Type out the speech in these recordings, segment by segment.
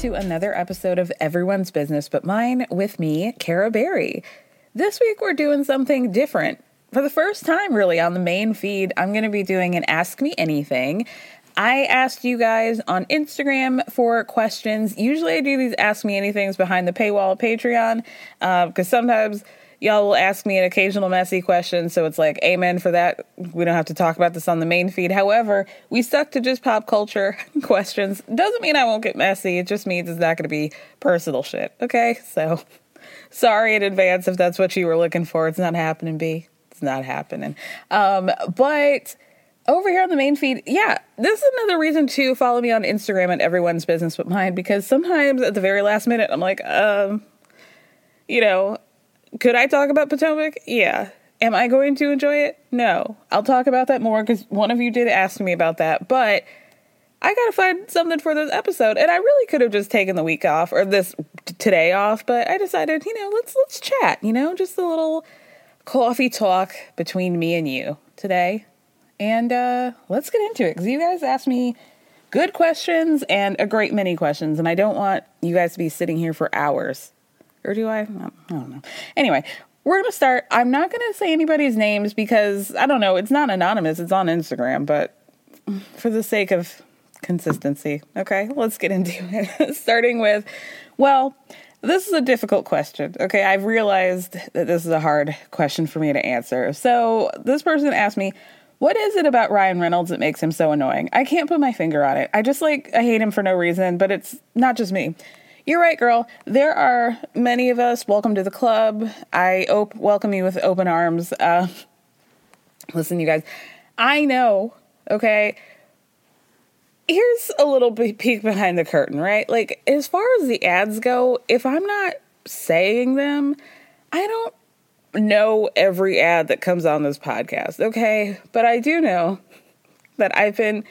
To another episode of Everyone's Business But Mine with me, Cara Berry. This week, we're doing something different. For the first time, really, on the main feed, I'm going to be doing an Ask Me Anything. I asked you guys on Instagram for questions. Usually, I do these Ask Me Anythings behind the paywall of Patreon uh, because sometimes y'all will ask me an occasional messy question. So it's like, amen for that. We don't have to talk about this on the main feed. However, we stuck to just pop culture questions. Doesn't mean I won't get messy. It just means it's not going to be personal shit. Okay. So sorry in advance if that's what you were looking for. It's not happening, B. It's not happening. Um, but over here on the main feed, yeah, this is another reason to follow me on Instagram at everyone's business but mine because sometimes at the very last minute, I'm like, um, you know, could I talk about Potomac? Yeah. Am I going to enjoy it? No. I'll talk about that more because one of you did ask me about that. But I gotta find something for this episode, and I really could have just taken the week off or this today off, but I decided, you know, let's let's chat. You know, just a little coffee talk between me and you today, and uh, let's get into it because you guys asked me good questions and a great many questions, and I don't want you guys to be sitting here for hours. Or do I? I don't know. Anyway, we're going to start. I'm not going to say anybody's names because I don't know. It's not anonymous, it's on Instagram, but for the sake of consistency, okay, let's get into it. Starting with, well, this is a difficult question. Okay, I've realized that this is a hard question for me to answer. So this person asked me, what is it about Ryan Reynolds that makes him so annoying? I can't put my finger on it. I just like, I hate him for no reason, but it's not just me. You're right, girl. There are many of us. Welcome to the club. I op- welcome you with open arms. Uh, listen, you guys, I know, okay? Here's a little peek behind the curtain, right? Like, as far as the ads go, if I'm not saying them, I don't know every ad that comes on this podcast, okay? But I do know that I've been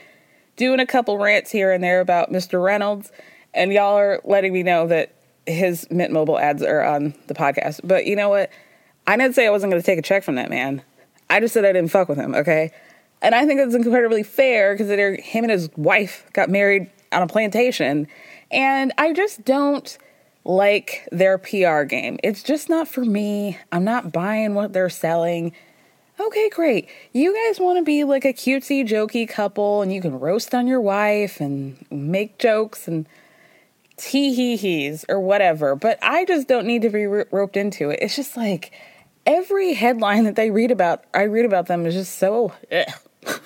doing a couple rants here and there about Mr. Reynolds and y'all are letting me know that his Mint Mobile ads are on the podcast. But you know what? I didn't say I wasn't going to take a check from that man. I just said I didn't fuck with him, okay? And I think that's incredibly fair because him and his wife got married on a plantation. And I just don't like their PR game. It's just not for me. I'm not buying what they're selling. Okay, great. You guys want to be like a cutesy, jokey couple and you can roast on your wife and make jokes and tee hee hees or whatever, but I just don't need to be roped into it. It's just like every headline that they read about, I read about them is just so. Eh. Ugh.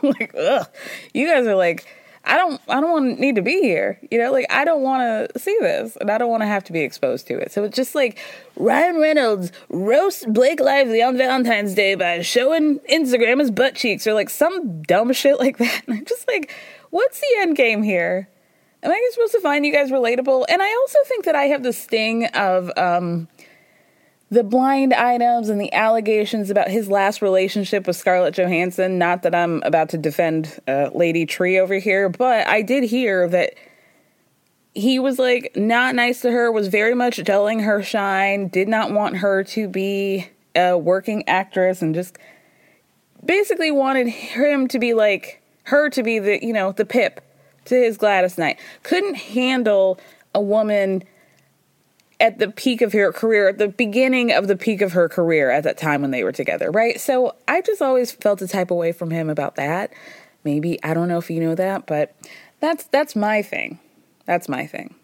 like, ugh, you guys are like, I don't, I don't want to need to be here. You know, like I don't want to see this, and I don't want to have to be exposed to it. So it's just like Ryan Reynolds roast Blake Lively on Valentine's Day by showing Instagram his butt cheeks, or like some dumb shit like that. And I'm just like, what's the end game here? Am I supposed to find you guys relatable? And I also think that I have the sting of um, the blind items and the allegations about his last relationship with Scarlett Johansson. Not that I'm about to defend uh, Lady Tree over here, but I did hear that he was like not nice to her, was very much dulling her shine, did not want her to be a working actress, and just basically wanted him to be like her to be the, you know, the pip to his Gladys Knight. Couldn't handle a woman at the peak of her career, at the beginning of the peak of her career at that time when they were together, right? So I just always felt a type away from him about that. Maybe I don't know if you know that, but that's that's my thing. That's my thing.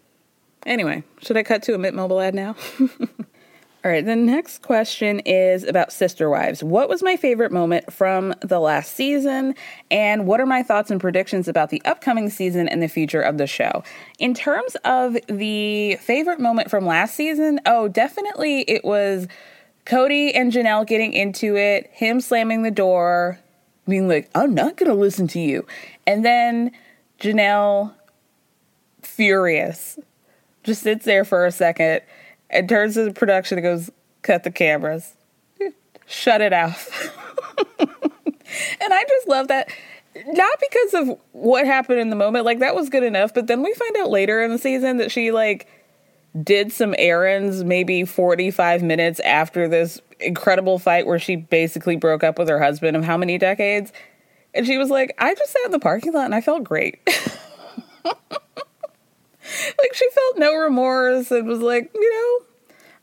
Anyway, should I cut to a Mint Mobile ad now? All right, the next question is about Sister Wives. What was my favorite moment from the last season? And what are my thoughts and predictions about the upcoming season and the future of the show? In terms of the favorite moment from last season, oh, definitely it was Cody and Janelle getting into it, him slamming the door, being like, I'm not going to listen to you. And then Janelle, furious, just sits there for a second and turns to the production and goes, cut the cameras, shut it off. and I just love that. Not because of what happened in the moment, like that was good enough, but then we find out later in the season that she like did some errands maybe 45 minutes after this incredible fight where she basically broke up with her husband of how many decades? And she was like, I just sat in the parking lot and I felt great. like she felt no remorse and was like, you know,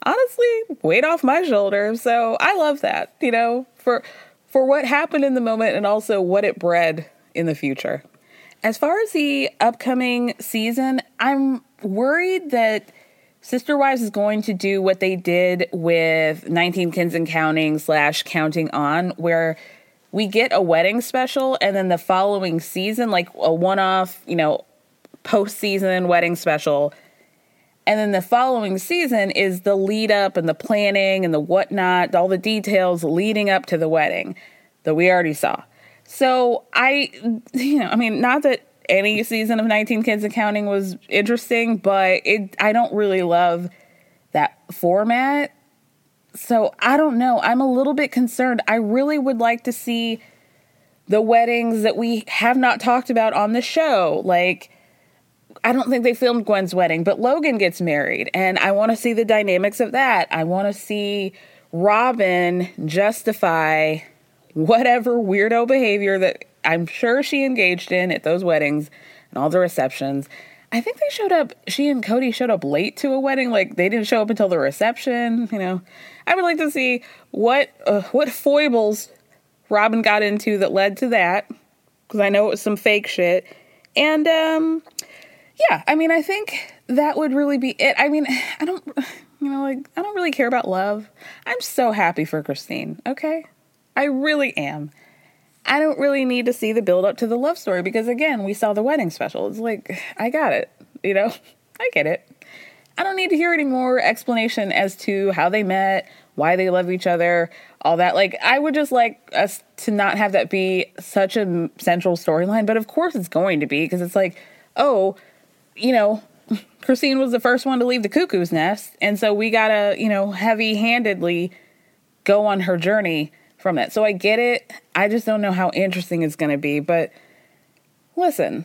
honestly, weight off my shoulders. So I love that, you know, for for what happened in the moment and also what it bred in the future. As far as the upcoming season, I'm worried that Sister Wives is going to do what they did with 19 Kids and Counting slash Counting On, where we get a wedding special and then the following season, like a one off, you know, postseason wedding special. And then the following season is the lead up and the planning and the whatnot, all the details leading up to the wedding that we already saw. So I, you know, I mean, not that any season of 19 Kids and Counting was interesting, but it, I don't really love that format. So I don't know. I'm a little bit concerned. I really would like to see the weddings that we have not talked about on the show, like I don't think they filmed Gwen's wedding, but Logan gets married, and I want to see the dynamics of that. I want to see Robin justify whatever weirdo behavior that I'm sure she engaged in at those weddings and all the receptions. I think they showed up, she and Cody showed up late to a wedding. Like they didn't show up until the reception, you know. I would like to see what uh, what foibles Robin got into that led to that because I know it was some fake shit. And um yeah, I mean, I think that would really be it. I mean, I don't, you know, like, I don't really care about love. I'm so happy for Christine, okay? I really am. I don't really need to see the build up to the love story because, again, we saw the wedding special. It's like, I got it, you know? I get it. I don't need to hear any more explanation as to how they met, why they love each other, all that. Like, I would just like us to not have that be such a central storyline, but of course it's going to be because it's like, oh, you know, Christine was the first one to leave the cuckoo's nest. And so we got to, you know, heavy handedly go on her journey from that. So I get it. I just don't know how interesting it's going to be. But listen,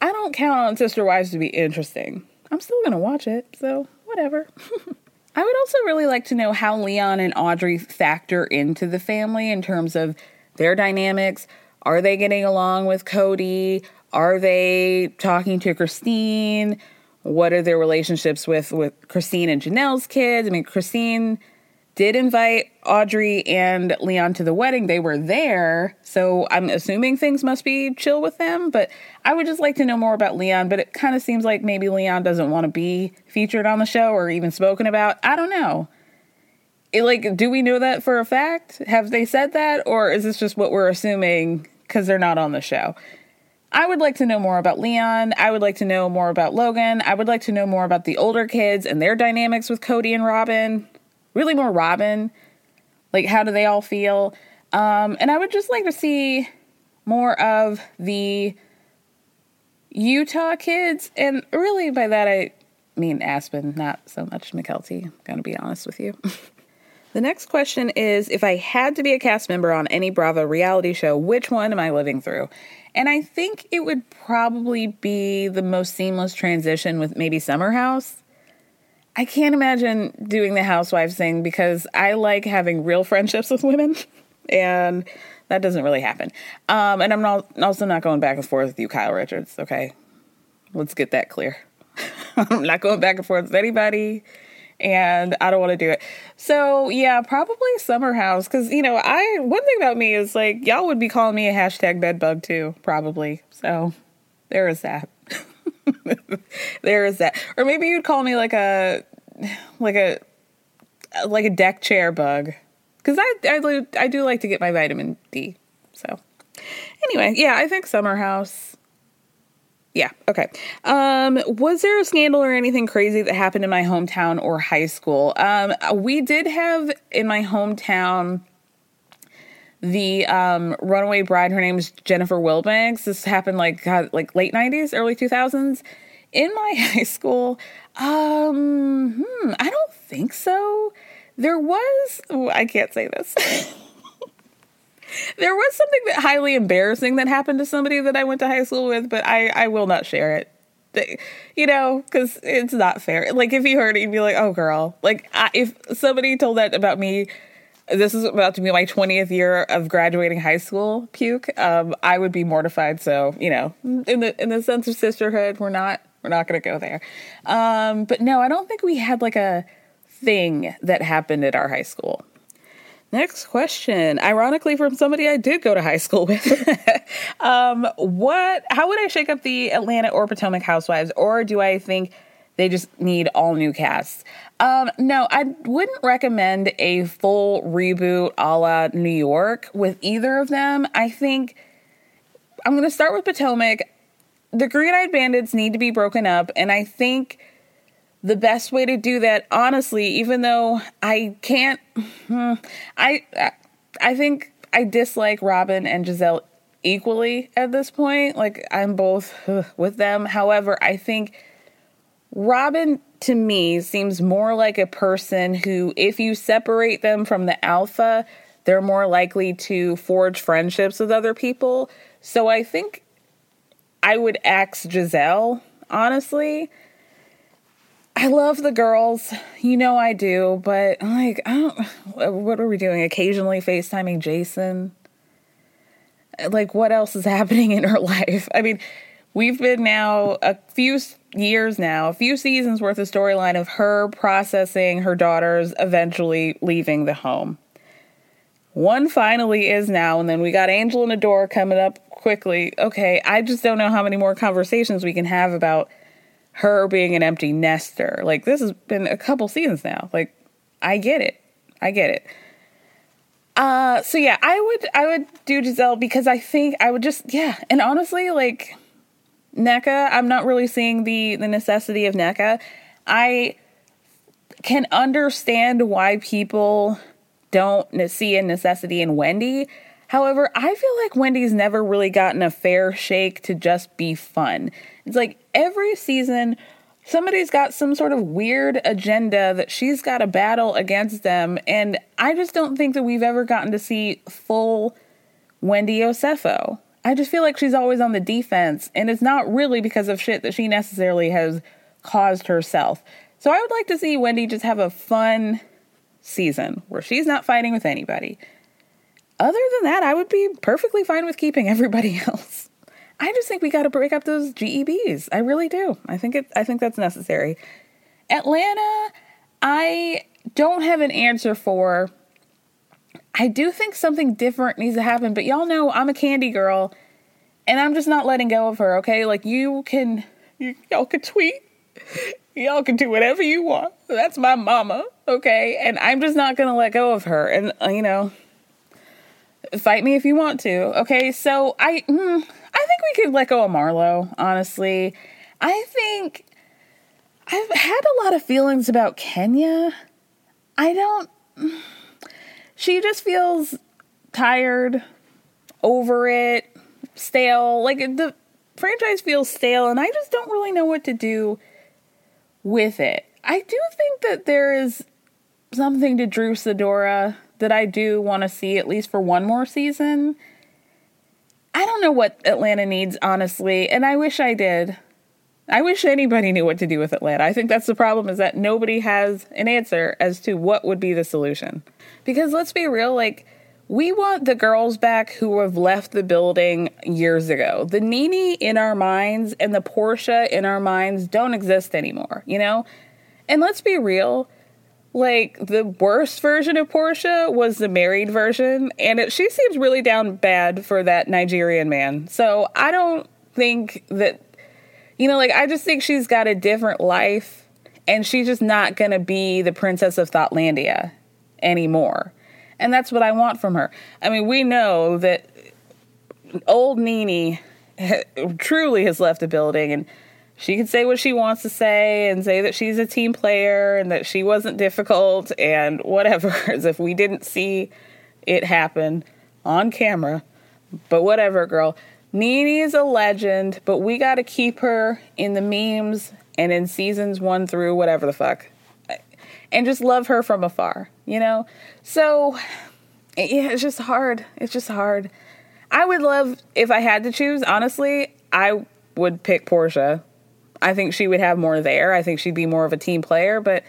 I don't count on Sister Wives to be interesting. I'm still going to watch it. So whatever. I would also really like to know how Leon and Audrey factor into the family in terms of their dynamics. Are they getting along with Cody? Are they talking to Christine? What are their relationships with with Christine and Janelle's kids? I mean, Christine did invite Audrey and Leon to the wedding. They were there, so I'm assuming things must be chill with them. But I would just like to know more about Leon. But it kind of seems like maybe Leon doesn't want to be featured on the show or even spoken about. I don't know. It, like, do we know that for a fact? Have they said that, or is this just what we're assuming because they're not on the show. I would like to know more about Leon. I would like to know more about Logan. I would like to know more about the older kids and their dynamics with Cody and Robin. Really, more Robin. Like, how do they all feel? Um, and I would just like to see more of the Utah kids. And really, by that, I mean Aspen, not so much Mykelti. I'm going to be honest with you. the next question is If I had to be a cast member on any Bravo reality show, which one am I living through? And I think it would probably be the most seamless transition with maybe Summer House. I can't imagine doing the housewives thing because I like having real friendships with women, and that doesn't really happen. Um, and I'm not, also not going back and forth with you, Kyle Richards. Okay, let's get that clear. I'm not going back and forth with anybody and I don't want to do it. So yeah, probably summer house because you know I one thing about me is like y'all would be calling me a hashtag bedbug too probably. So there is that. there is that, or maybe you'd call me like a like a like a deck chair bug because I, I I do like to get my vitamin D. So anyway, yeah, I think summer house yeah. Okay. Um, was there a scandal or anything crazy that happened in my hometown or high school? Um, we did have in my hometown the um, runaway bride. Her name is Jennifer Wilbanks. This happened like God, like late nineties, early two thousands. In my high school, um, hmm, I don't think so. There was. I can't say this. there was something that highly embarrassing that happened to somebody that I went to high school with, but I, I will not share it. You know, because it's not fair. Like, if you heard it, you'd be like, oh, girl. Like, I, if somebody told that about me, this is about to be my 20th year of graduating high school puke um, i would be mortified so you know in the in the sense of sisterhood we're not we're not going to go there um, but no i don't think we had like a thing that happened at our high school Next question. Ironically, from somebody I did go to high school with. um, what? How would I shake up the Atlanta or Potomac Housewives, or do I think they just need all new casts? Um, no, I wouldn't recommend a full reboot a la New York with either of them. I think I'm going to start with Potomac. The Green Eyed Bandits need to be broken up, and I think the best way to do that honestly even though i can't hmm, i i think i dislike robin and Gizelle equally at this point. Like i'm both with them. However i think robin to me seems more like a person who if you separate them from the alpha they're more likely to forge friendships with other people. So i think i would axe Gizelle honestly I love the girls. You know I do, but like I don't what are we doing? Occasionally FaceTiming Jason. Like what else is happening in her life? I mean, we've been now a few years now, a few seasons worth of storyline of her processing her daughters eventually leaving the home. One finally is now, and then we got Angel and Adore coming up quickly. Okay, I just don't know how many more conversations we can have about her being an empty nester. Like this has been a couple seasons now. Like I get it. I get it. Uh so yeah, I would I would do Gizelle because I think I would just yeah, and honestly like Nneka, I'm not really seeing the the necessity of Nneka. I can understand why people don't see a necessity in Wendy. However, I feel like Wendy's never really gotten a fair shake to just be fun. It's like every season, somebody's got some sort of weird agenda that she's got to battle against them. And I just don't think that we've ever gotten to see full Wendy Osefo. I just feel like she's always on the defense, and it's not really because of shit that she necessarily has caused herself. So I would like to see Wendy just have a fun season where she's not fighting with anybody. Other than that, I would be perfectly fine with keeping everybody else. I just think we got to break up those GEBs. I really do. I think it. I think that's necessary. Atlanta, I don't have an answer for. I do think something different needs to happen, but y'all know I'm a candy girl, and I'm just not letting go of her. Okay, like you can, you, y'all can tweet, y'all can do whatever you want. That's my mama. Okay, and I'm just not gonna let go of her. And uh, you know, Fight me if you want to. Okay, so I mm, I think we could let go of Marlo, honestly. I think I've had a lot of feelings about Kenya. I don't she just feels tired, over it, stale. Like the franchise feels stale and I just don't really know what to do with it. I do think that there is something to Drew Sidora that I do want to see at least for one more season. I don't know what Atlanta needs, honestly, and I wish I did. I wish anybody knew what to do with Atlanta. I think that's the problem is that nobody has an answer as to what would be the solution. Because let's be real, like, we want the girls back who have left the building years ago. The Nene in our minds and the Porsha in our minds don't exist anymore, you know? And let's be real, like the worst version of Porsha was the married version, and it, she seems really down bad for that Nigerian man. So I don't think that, you know, like I just think she's got a different life, and she's just not gonna be the princess of Thoughtlandia anymore. And that's what I want from her. I mean, we know that old Nene truly has left the building and she can say what she wants to say and say that she's a team player and that she wasn't difficult and whatever, as if we didn't see it happen on camera. But whatever, girl. Nene is a legend, but we got to keep her in the memes and in seasons one through whatever the fuck. And just love her from afar, you know? So, yeah, it's just hard. It's just hard. I would love, if I had to choose, honestly, I would pick Porsha I think she would have more there. I think she'd be more of a team player, but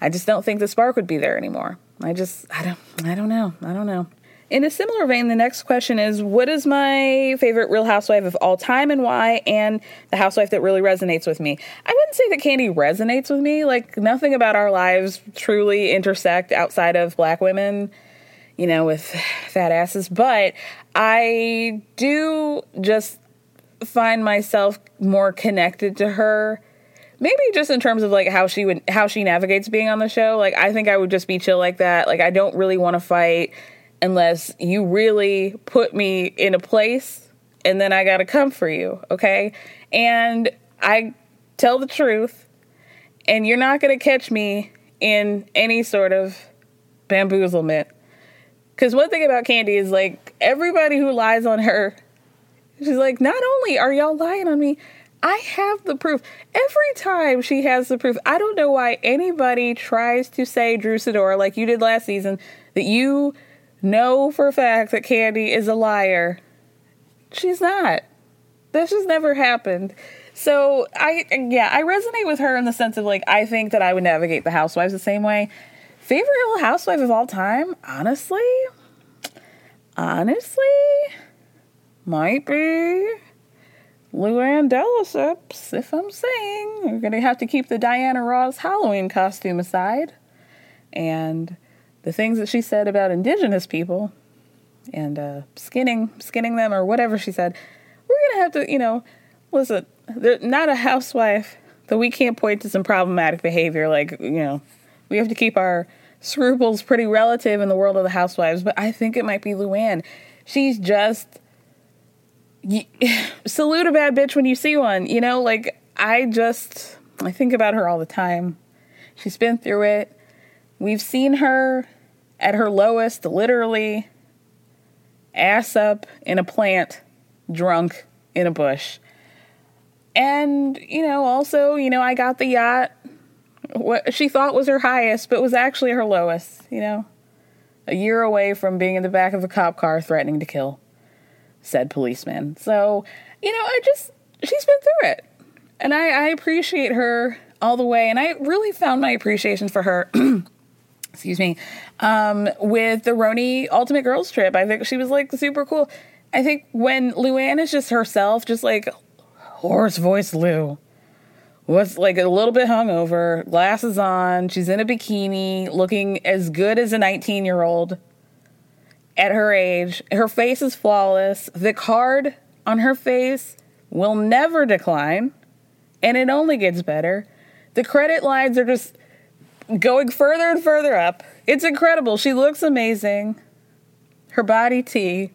I just don't think the spark would be there anymore. I just I don't I don't know. I don't know. In a similar vein, the next question is what is my favorite real housewife of all time and why and the housewife that really resonates with me? I wouldn't say that Candy resonates with me. Like nothing about our lives truly intersect outside of black women, you know, with fat asses, but I do just find myself more connected to her maybe just in terms of like how she would how she navigates being on the show. Like i think i would just be chill like that. Like i don't really want to fight unless you really put me in a place and then i gotta come for you okay? And i tell the truth and you're not gonna catch me in any sort of bamboozlement. Because one thing about Candy is like everybody who lies on her She's like, not only are y'all lying on me, I have the proof. Every time she has the proof, I don't know why anybody tries to say Drew Sidora like you did last season that you know for a fact that Candy is a liar. She's not. This has never happened. So I yeah, I resonate with her in the sense of like I think that I would navigate the housewives the same way. Favorite little housewife of all time? Honestly? Honestly? Might be Luann de if I'm saying. We're going to have to keep the Diana Ross Halloween costume aside. And the things that she said about indigenous people and uh, skinning skinning them or whatever she said, we're going to have to, you know, listen, they're not a housewife that we can't point to some problematic behavior. Like, you know, we have to keep our scruples pretty relative in the world of the housewives. But I think it might be Luann. She's just salute a bad bitch when you see one. You know, like I just I think about her all the time. She's been through it. We've seen her at her lowest, literally ass up in a plant, drunk in a bush. And, you know, also, you know, I got the yacht what she thought was her highest, but was actually her lowest, you know. A year away from being in the back of a cop car threatening to kill said policeman. So, you know, I just, she's been through it. And I, I appreciate her all the way. And I really found my appreciation for her, excuse me, um, with the RHONY Ultimate Girls trip. I think she was like super cool. I think when Luann is just herself, just like hoarse voice Lou, was like a little bit hungover, glasses on, she's in a bikini, looking as good as a 19 year old at her age. Her face is flawless. The card on her face will never decline, and it only gets better. The credit lines are just going further and further up. It's incredible. She looks amazing. her body tea.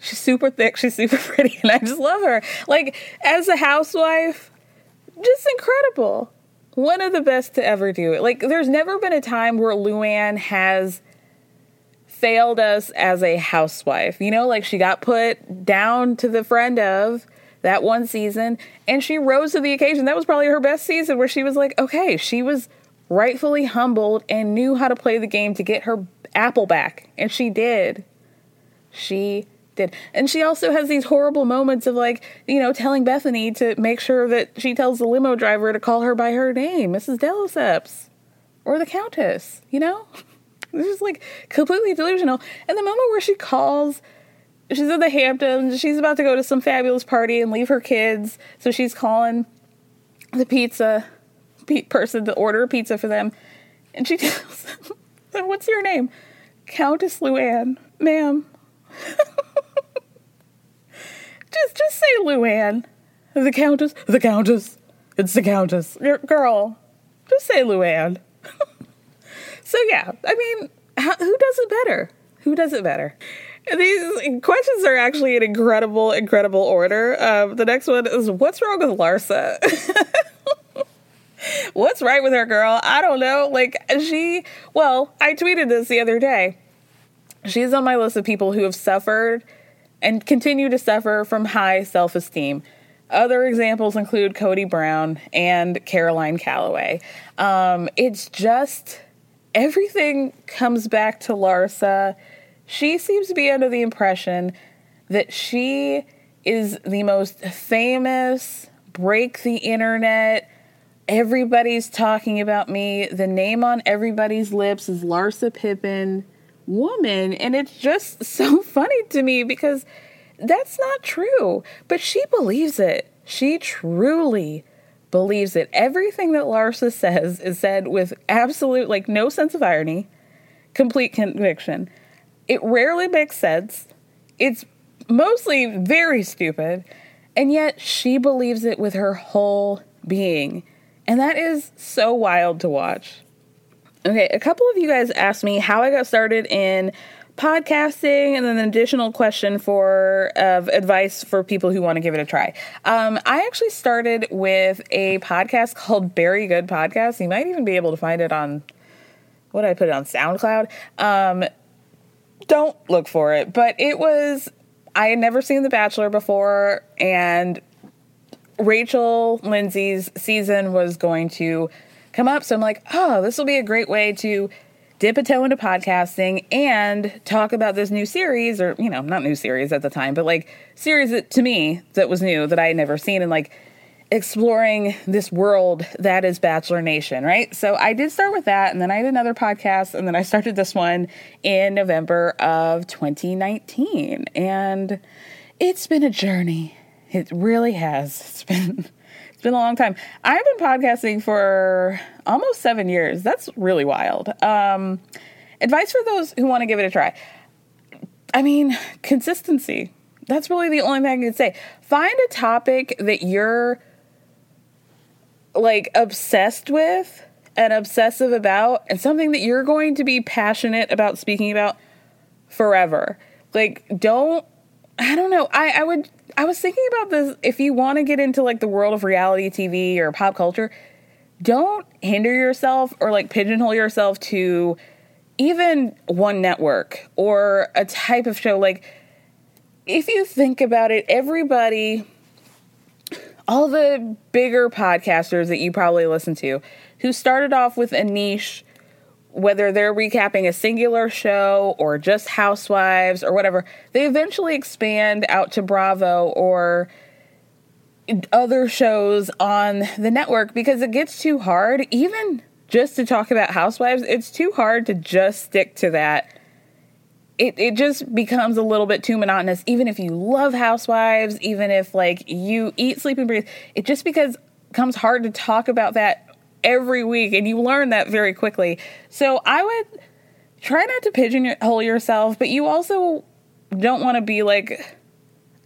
She's super thick, she's super pretty, and I just love her. Like, as a housewife, just incredible. One of the best to ever do it. Like, there's never been a time where Luann has failed us as a housewife. You know, like she got put down to the friend of that one season and she rose to the occasion. That was probably her best season where she was like, okay, she was rightfully humbled and knew how to play the game to get her apple back. And she did. She did. And she also has these horrible moments of like, you know, telling Bethany to make sure that she tells the limo driver to call her by her name, Mrs. de Lesseps or the Countess, you know? It's just like completely delusional. And the moment where she calls, she's at the Hamptons, she's about to go to some fabulous party and leave her kids. So she's calling the pizza person to order pizza for them. And she tells them, What's your name? Countess Luann. Ma'am, just just say Luann. The Countess. The Countess. It's the Countess. Your girl, just say Luann. So yeah, I mean, how, who does it better? Who does it better? These questions are actually in incredible, incredible order. Um, the next one is what's wrong with Larsa? what's right with her, girl? I don't know. Like, she, well, I tweeted this the other day. She's on my list of people who have suffered and continue to suffer from high self esteem. Other examples include Cody Brown and Caroline Calloway. Um, it's just everything comes back to Larsa. She seems to be under the impression that she is the most famous, break the internet, everybody's talking about me. The name on everybody's lips is Larsa Pippen woman. And it's just so funny to me because that's not true. But she believes it. She truly believes that Everything that Larsa says is said with absolute, like, no sense of irony, complete conviction. It rarely makes sense. It's mostly very stupid. And yet she believes it with her whole being. And that is so wild to watch. Okay, a couple of you guys asked me how I got started in podcasting and then an additional question for of advice for people who want to give it a try. Um, I actually started with a podcast called Very Good Podcast. You might even be able to find it on what did I put it on SoundCloud. Um, don't look for it, but it was I had never seen The Bachelor before, and Rachel Lindsay's season was going to come up. So I'm like, oh, this will be a great way to dip a toe into podcasting and talk about this new series, or, you know, not new series at the time, but like series that to me that was new that I had never seen and like exploring this world that is Bachelor Nation, right? So I did start with that, and then I had another podcast, and then I started this one in November of 2019. And it's been a journey. It really has. It's been been a long time. I've been podcasting for almost seven years. That's really wild. Um, advice for those who want to give it a try. I mean, consistency. That's really the only thing I can say. Find a topic that you're like obsessed with and obsessive about, and something that you're going to be passionate about speaking about forever. Like, don't, I don't know. I, I would I was thinking about this. If you want to get into like the world of reality TV or pop culture, don't hinder yourself or like pigeonhole yourself to even one network or a type of show. Like, if you think about it, everybody, all the bigger podcasters that you probably listen to, who started off with a niche whether they're recapping a singular show or just Housewives or whatever, they eventually expand out to Bravo or other shows on the network because it gets too hard, even just to talk about Housewives, it's too hard to just stick to that. It, it just becomes a little bit too monotonous, even if you love Housewives, even if like you eat, sleep, and breathe. It just because comes hard to talk about that every week and you learn that very quickly. So I would try not to pigeonhole yourself, but you also don't want to be like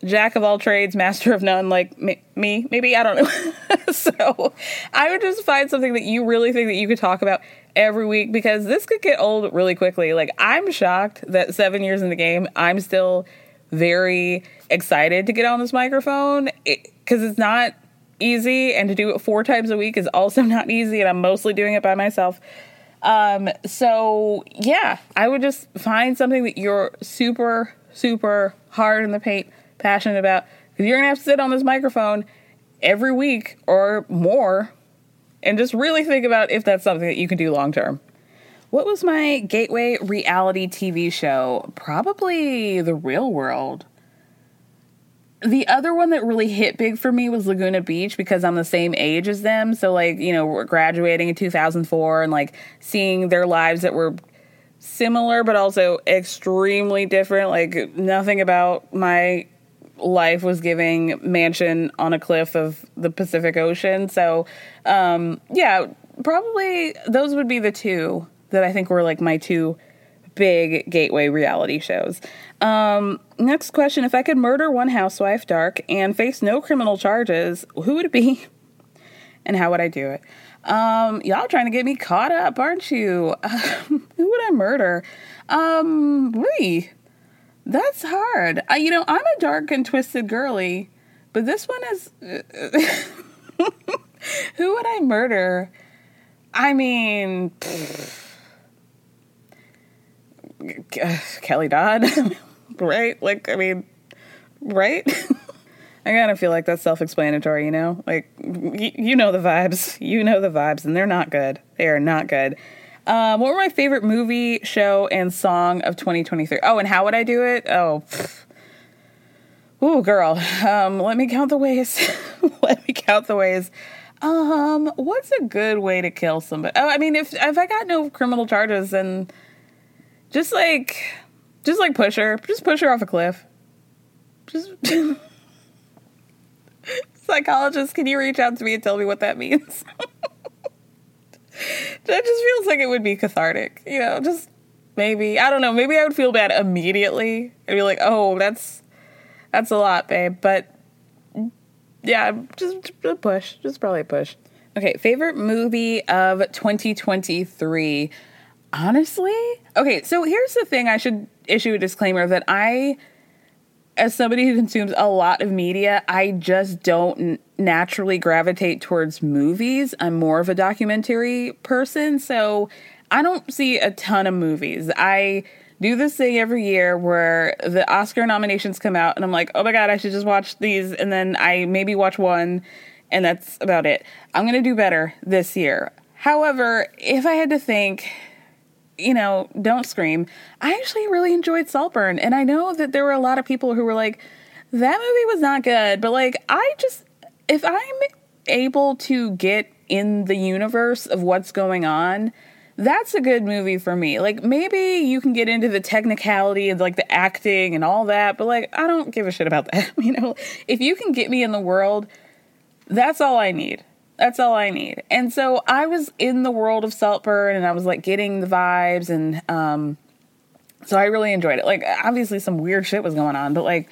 jack of all trades, master of none, like me, maybe, I don't know. so I would just find something that you really think that you could talk about every week because this could get old really quickly. Like, I'm shocked that seven years in the game, I'm still very excited to get on this microphone because it, it's not easy, and to do it four times a week is also not easy, and I'm mostly doing it by myself. Um, so yeah, I would just find something that you're super, super hard in the paint, passionate about, because you're gonna have to sit on this microphone every week or more and just really think about if that's something that you can do long term. What was my gateway reality TV show? Probably The Real World. The other one that really hit big for me was Laguna Beach because I'm the same age as them. So, like, you know, we're graduating in 2004 and like seeing their lives that were similar but also extremely different. Like, nothing about my life was giving mansion on a cliff of the Pacific Ocean. So, um, yeah, probably those would be the two that I think were like my two big gateway reality shows. Um, next question If I could murder one housewife, dark, and face no criminal charges, who would it be? And how would I do it? Um, y'all trying to get me caught up, aren't you? who would I murder? Um. That's hard. I, you know, I'm a dark and twisted girly, but this one is. who would I murder? I mean, Kelly Dodd, right? Like, I mean, right? I kind of feel like that's self-explanatory, you know. Like, y- you know the vibes. You know the vibes, and they're not good. They are not good. Um, what were my favorite movie, show, and song of 2023? Oh, and how would I do it? Oh, ooh, girl. Um, let me count the ways. let me count the ways. Um, what's a good way to kill somebody? Oh, I mean, if if I got no criminal charges, then just like, just like push her, just push her off a cliff. Just. Psychologist, can you reach out to me and tell me what that means? that just feels like it would be cathartic, you know, just maybe. I don't know, maybe I would feel bad immediately. I'd be like, "Oh, that's that's a lot, babe." But yeah, just, just push, just probably push. Okay, favorite movie of 2023. Honestly, okay, so here's the thing I should issue a disclaimer that I as somebody who consumes a lot of media, I just don't naturally gravitate towards movies. I'm more of a documentary person, so I don't see a ton of movies. I do this thing every year where the Oscar nominations come out and I'm like, "Oh my god, I should just watch these." And then I maybe watch one and that's about it. I'm to do better this year. However, if I had to think you know, don't scream. I actually really enjoyed Saltburn, and I know that there were a lot of people who were like, "That movie was not good," but like, I just if I'm able to get in the universe of what's going on, that's a good movie for me. Like maybe you can get into the technicality and like the acting and all that, but like I don't give a shit about that. You know, if you can get me in the world, that's all I need. That's all I need. And so I was in the world of Saltburn and I was like getting the vibes and um so I really enjoyed it. Like obviously some weird shit was going on, but like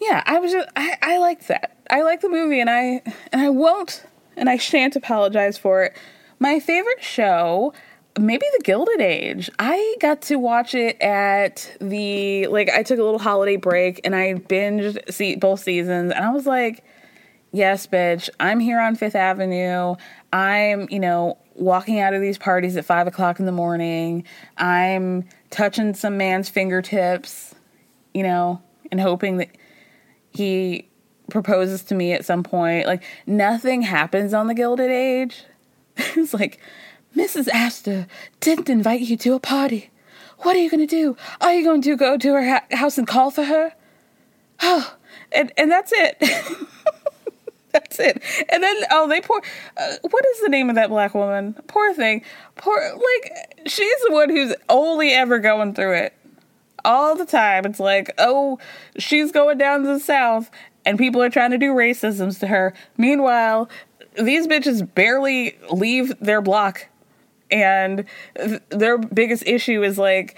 yeah, I was just I, I liked that. I like the movie and I and I won't and I shan't apologize for it. My favorite show maybe the Gilded Age. I got to watch it at the like I took a little holiday break and I binged see both seasons and I was like yes, bitch, I'm here on Fifth Avenue. I'm, you know, walking out of these parties at five o'clock in the morning. I'm touching some man's fingertips, you know, and hoping that he proposes to me at some point. Like, nothing happens on the Gilded Age. it's like, Mrs. Astor didn't invite you to a party. What are you going to do? Are you going to go to her ha- house and call for her? Oh, and, and that's it. That's it. And then oh, they poor. Uh, what is the name of that black woman? Poor thing. Poor like she's the one who's only ever going through it all the time. It's like oh, she's going down to the south, and people are trying to do racisms to her. Meanwhile, these bitches barely leave their block, and th- their biggest issue is like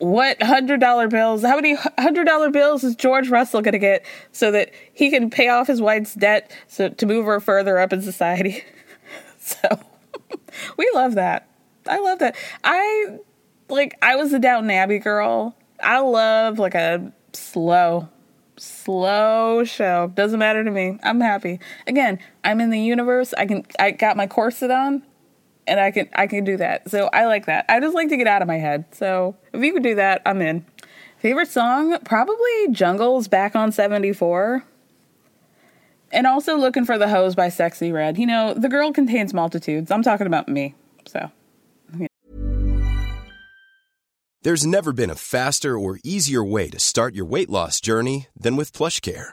what hundred dollar bills? How many hundred dollar bills is George Russell going to get so that he can pay off his wife's debt so to move her further up in society? so we love that. I love that. I like I was a Downton Abbey girl. I love like a slow slow show. Doesn't matter to me. I'm happy. Again, I'm in the universe. I can I got my corset on and I can I can do that. So I like that. I just like to get out of my head. So if you could do that, I'm in. Favorite song? Probably Jungle's Back on 74. And also looking for the hose by Sexyy Red. You know, the girl contains multitudes. I'm talking about me. So There's never been a faster or easier way to start your weight loss journey than with PlushCare.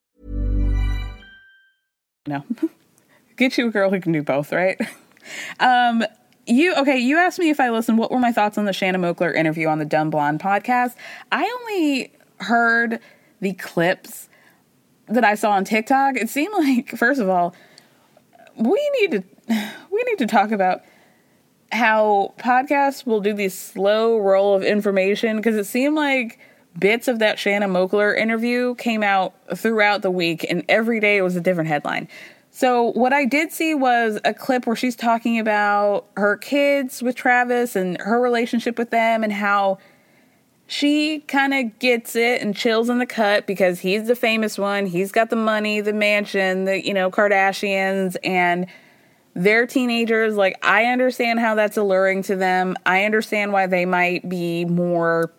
No. Get you a girl who can do both, right? Um you okay, you asked me if I listened what were my thoughts on the Shanna Moakler interview on the Dumb Blonde podcast. I only heard the clips that I saw on TikTok. It seemed like first of all, we need to we need to talk about how podcasts will do this slow roll of information because it seemed like bits of that Shanna Moakler interview came out throughout the week and every day it was a different headline. So what I did see was a clip where she's talking about her kids with Travis and her relationship with them and how she kind of gets it and chills in the cut because he's the famous one. He's got the money, the mansion, the, you know, Kardashians and they're teenagers. Like, I understand how that's alluring to them. I understand why they might be more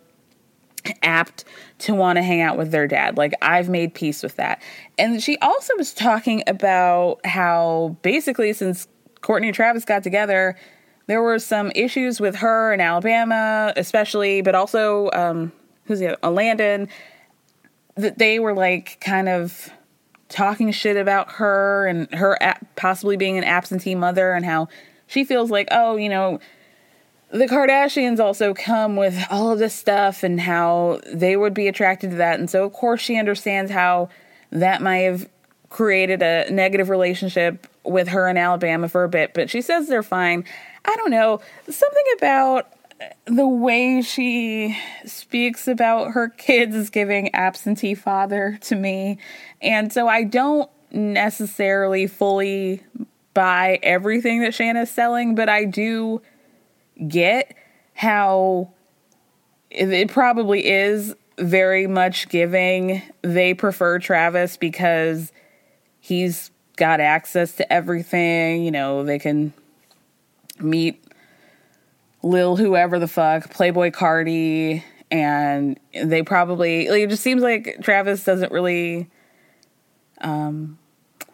apt to want to hang out with their dad. Like, I've made peace with that. And she also was talking about how basically, since Courtney and Travis got together, there were some issues with her in Alabama, especially, but also, um, who's the other? Landon, that they were like kind of talking shit about her and her possibly being an absentee mother and how she feels like, oh, you know, the Kardashians also come with all of this stuff and how they would be attracted to that. And so, of course, she understands how that might have created a negative relationship with her in Alabama for a bit, but she says they're fine. I don't know. Something about the way she speaks about her kids is giving absentee father to me. And so I don't necessarily fully buy everything that Shanna's selling, but I do get how it probably is very much giving they prefer Travis because he's got access to everything, you know, they can meet Lil whoever the fuck, Playboi Carti, and they probably like, it just seems like Travis doesn't really um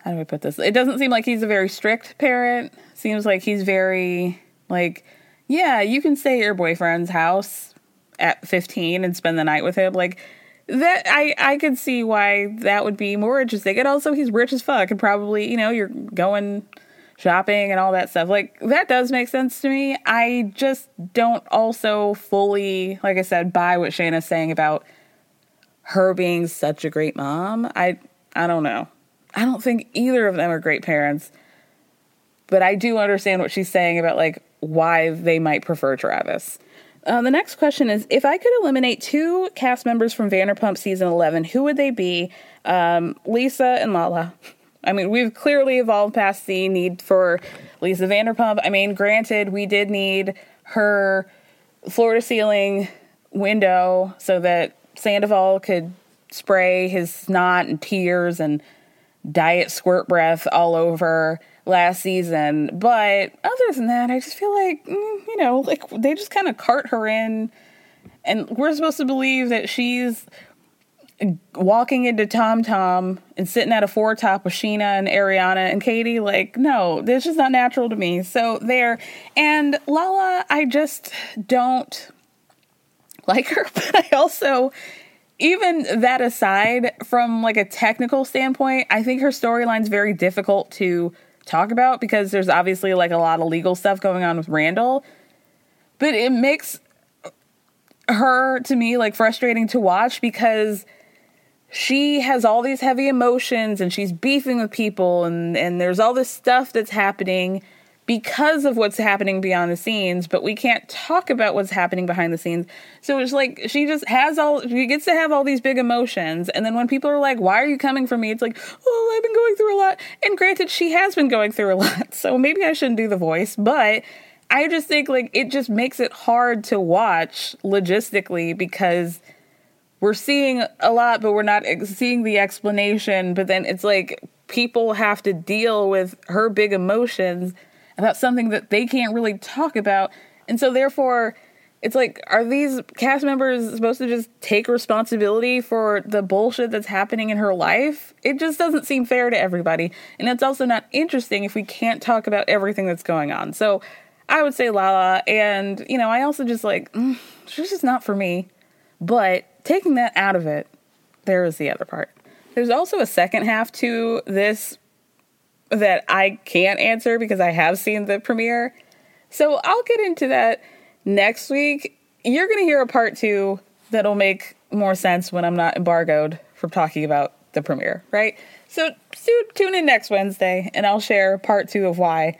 how do I put this? It doesn't seem like he's a very strict parent. Seems like he's very like yeah, you can stay at your boyfriend's house at 15 and spend the night with him. Like that I I could see why that would be more interesting. And also he's rich as fuck and probably, you know, you're going shopping and all that stuff. Like that does make sense to me. I just don't also fully, like I said, buy what Shanna's saying about her being such a great mom. I I don't know. I don't think either of them are great parents. But I do understand what she's saying about like why they might prefer Travis. Uh, the next question is If I could eliminate two cast members from Vanderpump season 11, who would they be? Um, Lisa and Lala. I mean, we've clearly evolved past the need for Lisa Vanderpump. I mean, granted, we did need her floor to ceiling window so that Sandoval could spray his snot and tears and diet squirt breath all over last season. But other than that, I just feel like, mm, you know, like they just kind of cart her in and we're supposed to believe that she's walking into Tom Tom and sitting at a four top with Scheana and Ariana and Katie. Like, no, this is not natural to me. So there. And Lala, I just don't like her, but I also even that aside from like a technical standpoint, I think her storyline's very difficult to talk about because there's obviously like a lot of legal stuff going on with Randall. But it makes her to me like frustrating to watch because she has all these heavy emotions and she's beefing with people and and there's all this stuff that's happening because of what's happening beyond the scenes but we can't talk about what's happening behind the scenes. So it's like she just has all she gets to have all these big emotions. And then when people are like why are you coming for me? It's like oh i've been going through a lot. And granted she has been going through a lot so maybe i shouldn't do the voice but i just think like it just makes it hard to watch logistically because we're seeing a lot, but we're not seeing the explanation. But then it's like people have to deal with her big emotions about something that they can't really talk about. And so, therefore, it's like, are these cast members supposed to just take responsibility for the bullshit that's happening in her life? It just doesn't seem fair to everybody. And it's also not interesting if we can't talk about everything that's going on. So, I would say Lala. And, you know, I also just like, mm, she's just not for me. But taking that out of it, there is the other part. There's also a second half to this that I can't answer because I have seen the premiere. So I'll get into that next week. You're going to hear a part two that'll make more sense when I'm not embargoed from talking about the premiere, right? So, so tune in next Wednesday and I'll share part two of why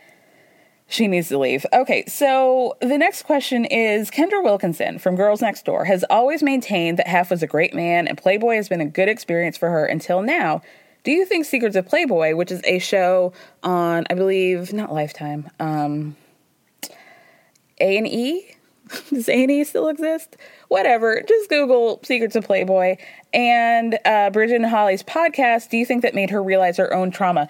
she needs to leave. Okay, so the next question is Kendra Wilkinson from Girls Next Door has always maintained that Hef was a great man and Playboy has been a good experience for her until now. Do you think Secrets of Playboy, which is a show on, I believe, not Lifetime, um, A and E? Does A and E still exist? Whatever. Just Google Secrets of Playboy and uh, Bridget and Holly's podcast. Do you think that made her realize her own trauma?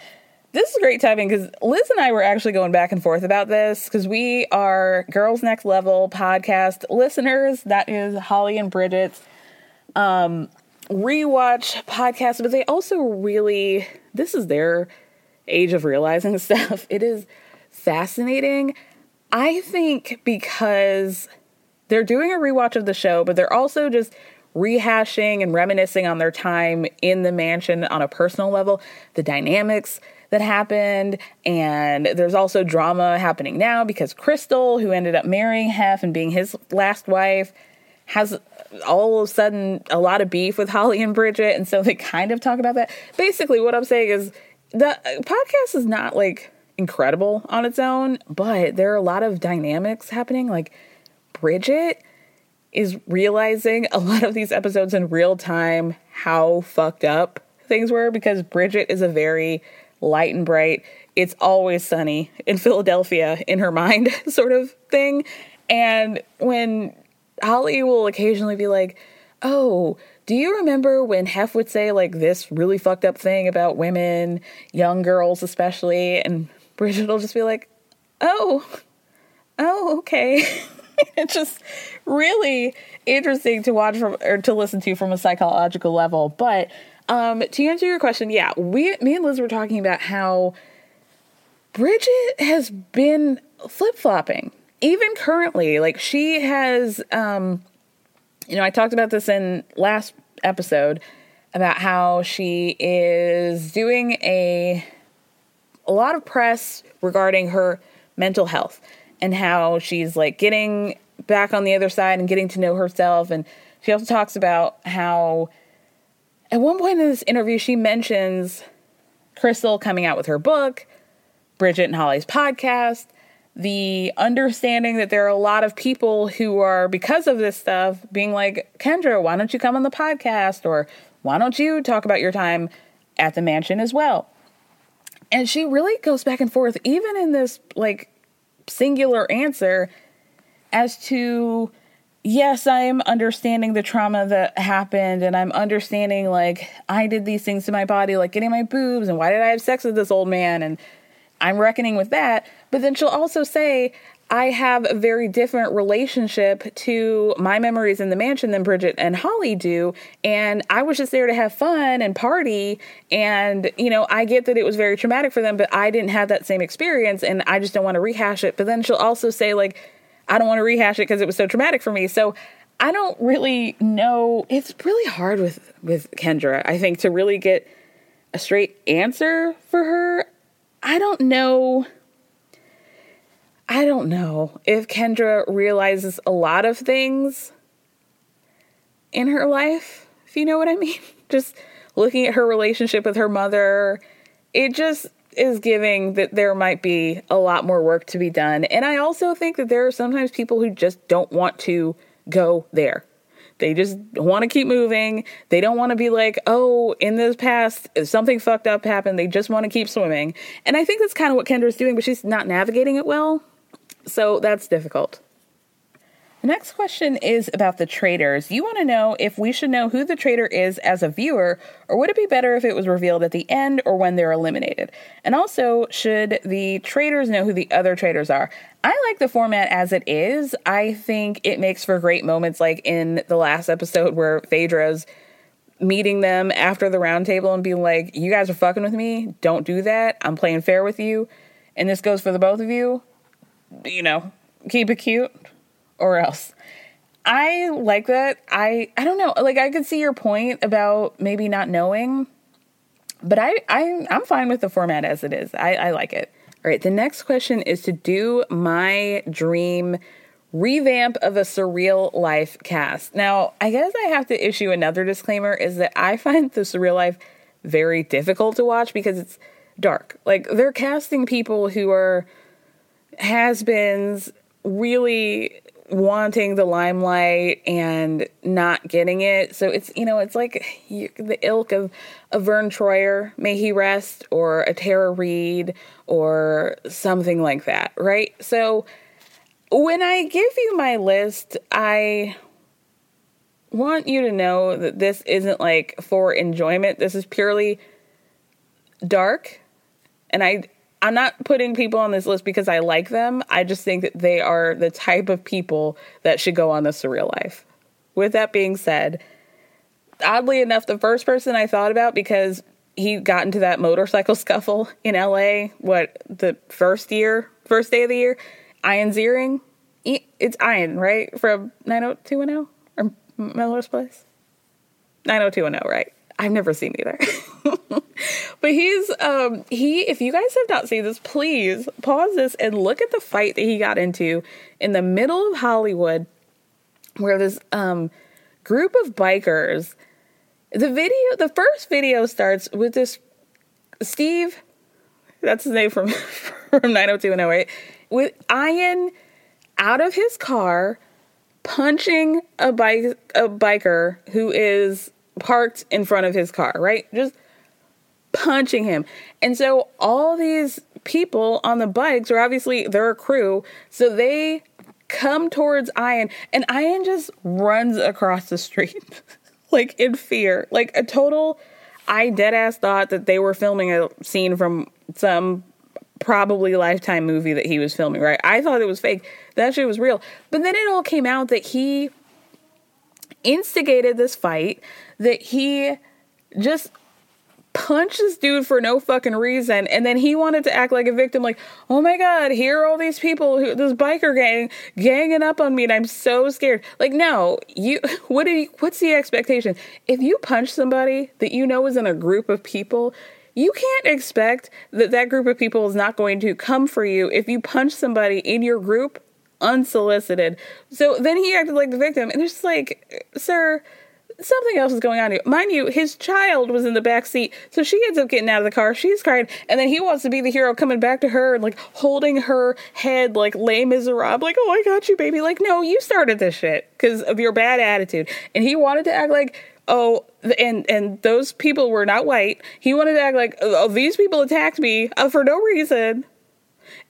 This is great timing because Liz and I were actually going back and forth about this because we are Girls Next Level podcast listeners. That is Holly and Bridget's um, rewatch podcast, but they also really, this is their age of realizing stuff. It is fascinating. I think because they're doing a rewatch of the show, but they're also just rehashing and reminiscing on their time in the mansion on a personal level, the dynamics that happened. And there's also drama happening now because Crystal, who ended up marrying Hef and being his last wife, has all of a sudden a lot of beef with Holly and Bridget. And so they kind of talk about that. Basically, what I'm saying is the podcast is not like incredible on its own, but there are a lot of dynamics happening. Like Bridget is realizing a lot of these episodes in real time how fucked up things were because Bridget is a very light and bright, it's always sunny in Philadelphia in her mind sort of thing. And when Holly will occasionally be like, Oh, do you remember when Hef would say like this really fucked up thing about women, young girls especially? And Bridget will just be like, Oh, oh, okay. it's just really interesting to watch from or to listen to from a psychological level. But um, to answer your question, yeah, we, me and Liz were talking about how Bridget has been flip flopping, even currently. Like she has, um, you know, I talked about this in last episode about how she is doing a a lot of press regarding her mental health and how she's like getting back on the other side and getting to know herself and she also talks about how at one point in this interview, she mentions Crystal coming out with her book, Bridget and Holly's podcast, the understanding that there are a lot of people who are, because of this stuff, being like, Kendra, why don't you come on the podcast? Or why don't you talk about your time at the mansion as well? And she really goes back and forth, even in this like singular answer, as to yes, I'm understanding the trauma that happened and I'm understanding like I did these things to my body, like getting my boobs and why did I have sex with this old man and I'm reckoning with that. But then she'll also say, I have a very different relationship to my memories in the mansion than Bridget and Holly do. And I was just there to have fun and party. And, you know, I get that it was very traumatic for them, but I didn't have that same experience and I just don't want to rehash it. But then she'll also say, like, I don't want to rehash it because it was so traumatic for me. So I don't really know. It's really hard with, with Kendra, I think, to really get a straight answer for her. I don't know I don't know if Kendra realizes a lot of things in her life, if you know what I mean. Just looking at her relationship with her mother, it just is giving that there might be a lot more work to be done. And I also think that there are sometimes people who just don't want to go there. They just want to keep moving. They don't want to be like, oh, in this past, something fucked up happened. They just want to keep swimming. And I think that's kind of what Kendra's doing, but she's not navigating it well. So that's difficult. The next question is about the traitors. You want to know if we should know who the traitor is as a viewer, or would it be better if it was revealed at the end or when they're eliminated? And also, should the traitors know who the other traitors are? I like the format as it is. I think it makes for great moments, like in the last episode where Phaedra's meeting them after the roundtable and being like, You guys are fucking with me. Don't do that. I'm playing fair with you. And this goes for the both of you you know, keep it cute or else. I like that. I I don't know. Like I could see your point about maybe not knowing, but I, I I'm fine with the format as it is. I, I like it. All right, the next question is to do my dream revamp of a surreal life cast. Now, I guess I have to issue another disclaimer is that I find the surreal life very difficult to watch because it's dark. Like they're casting people who are has beens really wanting the limelight and not getting it. So it's you know it's like you, the ilk of a Verne Troyer, may he rest, or a Tara Reid, or something like that, right? So when I give you my list, I want you to know that this isn't like for enjoyment. This is purely dark, and I I'm not putting people on this list because I like them. I just think that they are the type of people that should go on the surreal life. With that being said, oddly enough, the first person I thought about because he got into that motorcycle scuffle in LA, what, the first year, first day of the year, Ian Ziering. It's Ian, right? From 90210 or Melrose Place? 90210, right? I've never seen either. but he's um he if you guys have not seen this, please pause this and look at the fight that he got into in the middle of Hollywood where this um group of bikers the video the first video starts with this Steve that's his name from from 90210 with Ian out of his car punching a bike a biker who is parked in front of his car, right? Just punching him. And so all these people on the bikes are obviously they're a crew, so they come towards Ian and Ian just runs across the street like in fear. Like a total I dead ass thought that they were filming a scene from some probably lifetime movie that he was filming, right? I thought it was fake. That shit was real. But then it all came out that he instigated this fight, that he just punched this dude for no fucking reason and then he wanted to act like a victim like oh my god here are all these people who this biker gang ganging up on me and i'm so scared like no you what do you what's the expectation if you punch somebody that you know is in a group of people you can't expect that that group of people is not going to come for you if you punch somebody in your group unsolicited. So then he acted like the victim, and it's like, sir, something else is going on here. Mind you, his child was in the back seat, so she ends up getting out of the car. She's crying, and then he wants to be the hero, coming back to her and like holding her head like Les Miserables, like, "Oh, I got you, baby." Like, no, you started this shit because of your bad attitude, and he wanted to act like. Oh, and and those people were not white. He wanted to act like, oh, these people attacked me uh, for no reason.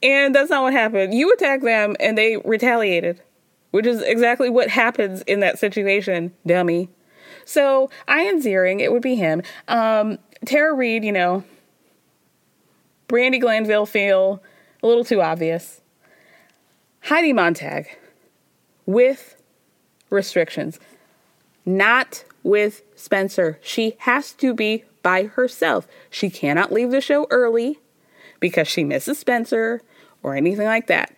And that's not what happened. You attacked them and they retaliated, which is exactly what happens in that situation, dummy. So, Ian Ziering, it would be him. Um, Tara Reid, you know, Brandi Glanville feel a little too obvious. Heidi Montag with restrictions, not with Spencer. She has to be by herself. She cannot leave the show early because she misses Spencer or anything like that.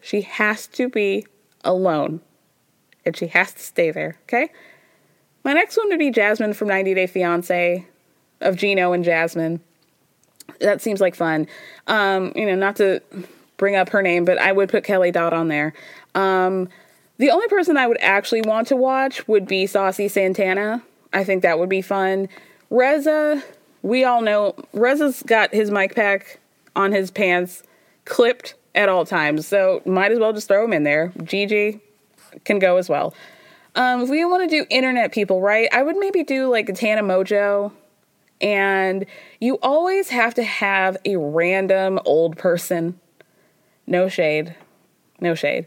She has to be alone and she has to stay there, okay? My next one would be Jasmine from 90 Day Fiance of Gino and Jasmine. That seems like fun. Um, you know, not to bring up her name, but I would put Kelly Dodd on there. Um, the only person I would actually want to watch would be Saucy Santana. I think that would be fun. Reza, we all know Reza's got his mic pack on his pants clipped at all times, so might as well just throw him in there. Gigi can go as well. Um, if we want to do internet people, right? I would maybe do like Tana Mongeau. And you always have to have a random old person. No shade. No shade.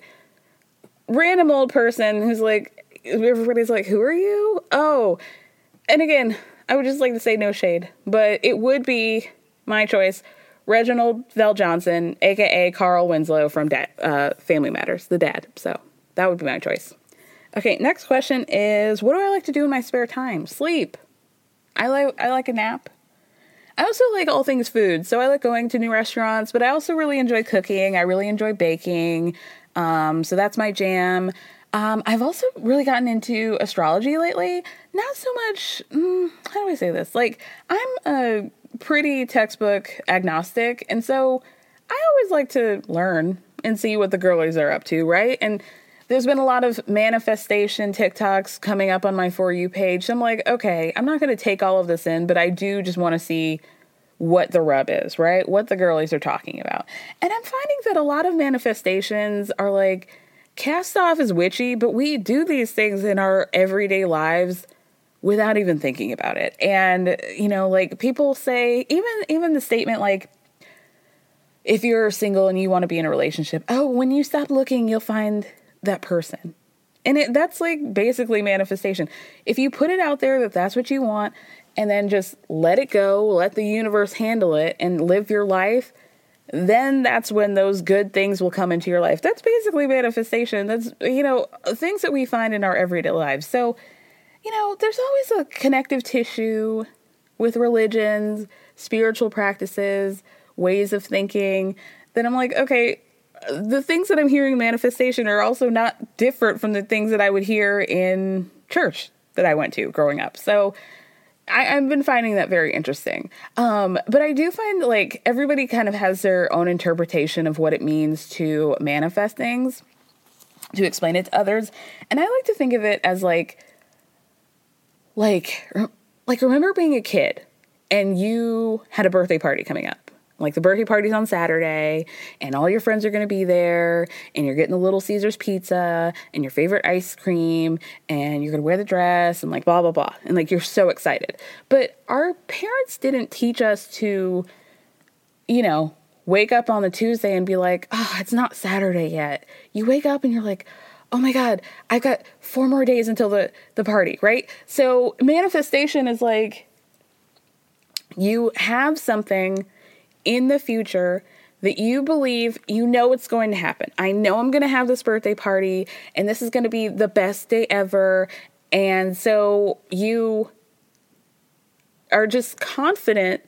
Random old person who's like, everybody's like, who are you? Oh. And again, I would just like to say no shade, but it would be my choice. Reginald VelJohnson, aka Carl Winslow from dad, uh, Family Matters, the dad. So that would be my choice. Okay, next question is what do I like to do in my spare time? Sleep. I like I like a nap. I also like all things food, so I like going to new restaurants, but I also really enjoy cooking. I really enjoy baking. Um, so that's my jam. Um, I've also really gotten into astrology lately. Not so much, mm, how do I say this? Like, I'm a pretty textbook agnostic, and so I always like to learn and see what the girlies are up to, right? And there's been a lot of manifestation TikToks coming up on my For You page. I'm like, okay, I'm not going to take all of this in, but I do just want to see what the rub is, right? What the girlies are talking about. And I'm finding that a lot of manifestations are like cast off as witchy, but we do these things in our everyday lives without even thinking about it. And you know, like people say even even the statement like if you're single and you want to be in a relationship, oh, when you stop looking, you'll find that person. And it, that's like basically manifestation. If you put it out there that that's what you want and then just let it go, let the universe handle it and live your life, then that's when those good things will come into your life. That's basically manifestation. That's, you know, things that we find in our everyday lives. So, you know, there's always a connective tissue with religions, spiritual practices, ways of thinking that I'm like, okay, the things that I'm hearing manifestation are also not different from the things that I would hear in church that I went to growing up. So I, have been finding that very interesting. Um, but I do find like everybody kind of has their own interpretation of what it means to manifest things, to explain it to others. And I like to think of it as like, like, like remember being a kid and you had a birthday party coming up like the birthday party's on Saturday, and all your friends are going to be there, and you're getting the Little Caesars pizza and your favorite ice cream, and you're going to wear the dress, and like blah, blah, blah. And like you're so excited. But our parents didn't teach us to, you know, wake up on the Tuesday and be like, oh, it's not Saturday yet. You wake up and you're like, oh my God, I've got four more days until the, the party, right? So manifestation is like you have something in the future that you believe you know it's going to happen. I know I'm going to have this birthday party and this is going to be the best day ever. And so you are just confident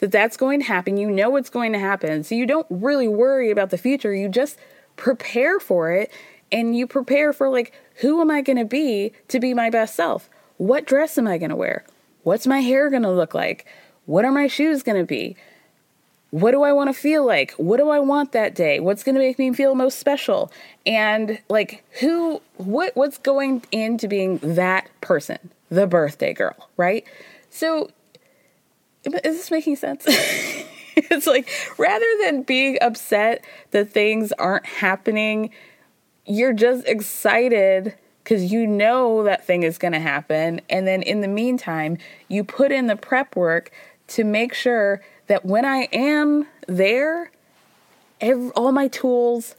that that's going to happen. You know it's going to happen. So you don't really worry about the future. You just prepare for it and you prepare for like who am I going to be to be my best self? What dress am I going to wear? What's my hair going to look like? What are my shoes going to be? What do I want to feel like? What do I want that day? What's going to make me feel most special? And like who what what's going into being that person, the birthday girl, right? So is this making sense? it's like rather than being upset that things aren't happening, you're just excited because you know that thing is going to happen. And then in the meantime, you put in the prep work to make sure that when I am there, every, all my tools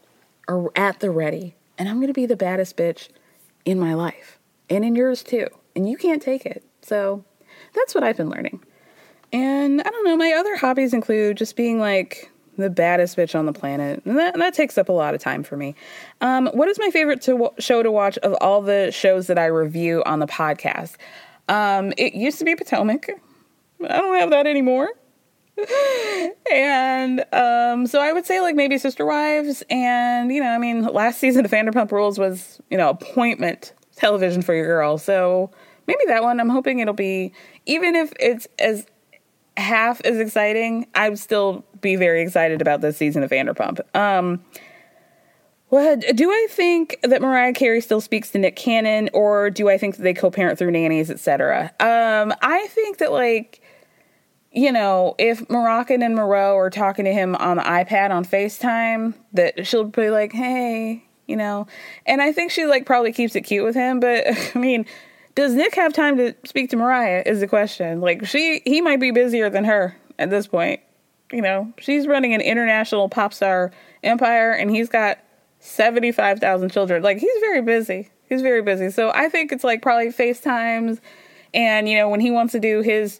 are at the ready. And I'm going to be the baddest bitch in my life and in yours too. And you can't take it. So that's what I've been learning. And I don't know, my other hobbies include just being like the baddest bitch on the planet. And that, that takes up a lot of time for me. Um, what is my favorite to, show to watch of all the shows that I review on the podcast? Um, it used to be Potomac. I don't have that anymore. And um, so I would say like maybe Sister Wives, and you know, I mean, last season of Vanderpump Rules was you know appointment television for your girl. So maybe that one. I'm hoping it'll be even if it's as half as exciting. I'd still be very excited about this season of Vanderpump. Um, what do I think that Mariah Carey still speaks to Nick Cannon, or do I think that they co-parent through nannies, etc.? Um, I think that like you know, if Moroccan and Monroe are talking to him on the iPad on FaceTime, that she'll be like, hey, you know. And I think she like probably keeps it cute with him, but I mean, does Nick have time to speak to Mariah is the question. Like she he might be busier than her at this point. You know, she's running an international pop star empire and he's got 75,000 children. Like he's very busy. He's very busy. So I think it's like probably FaceTimes and you know, when he wants to do his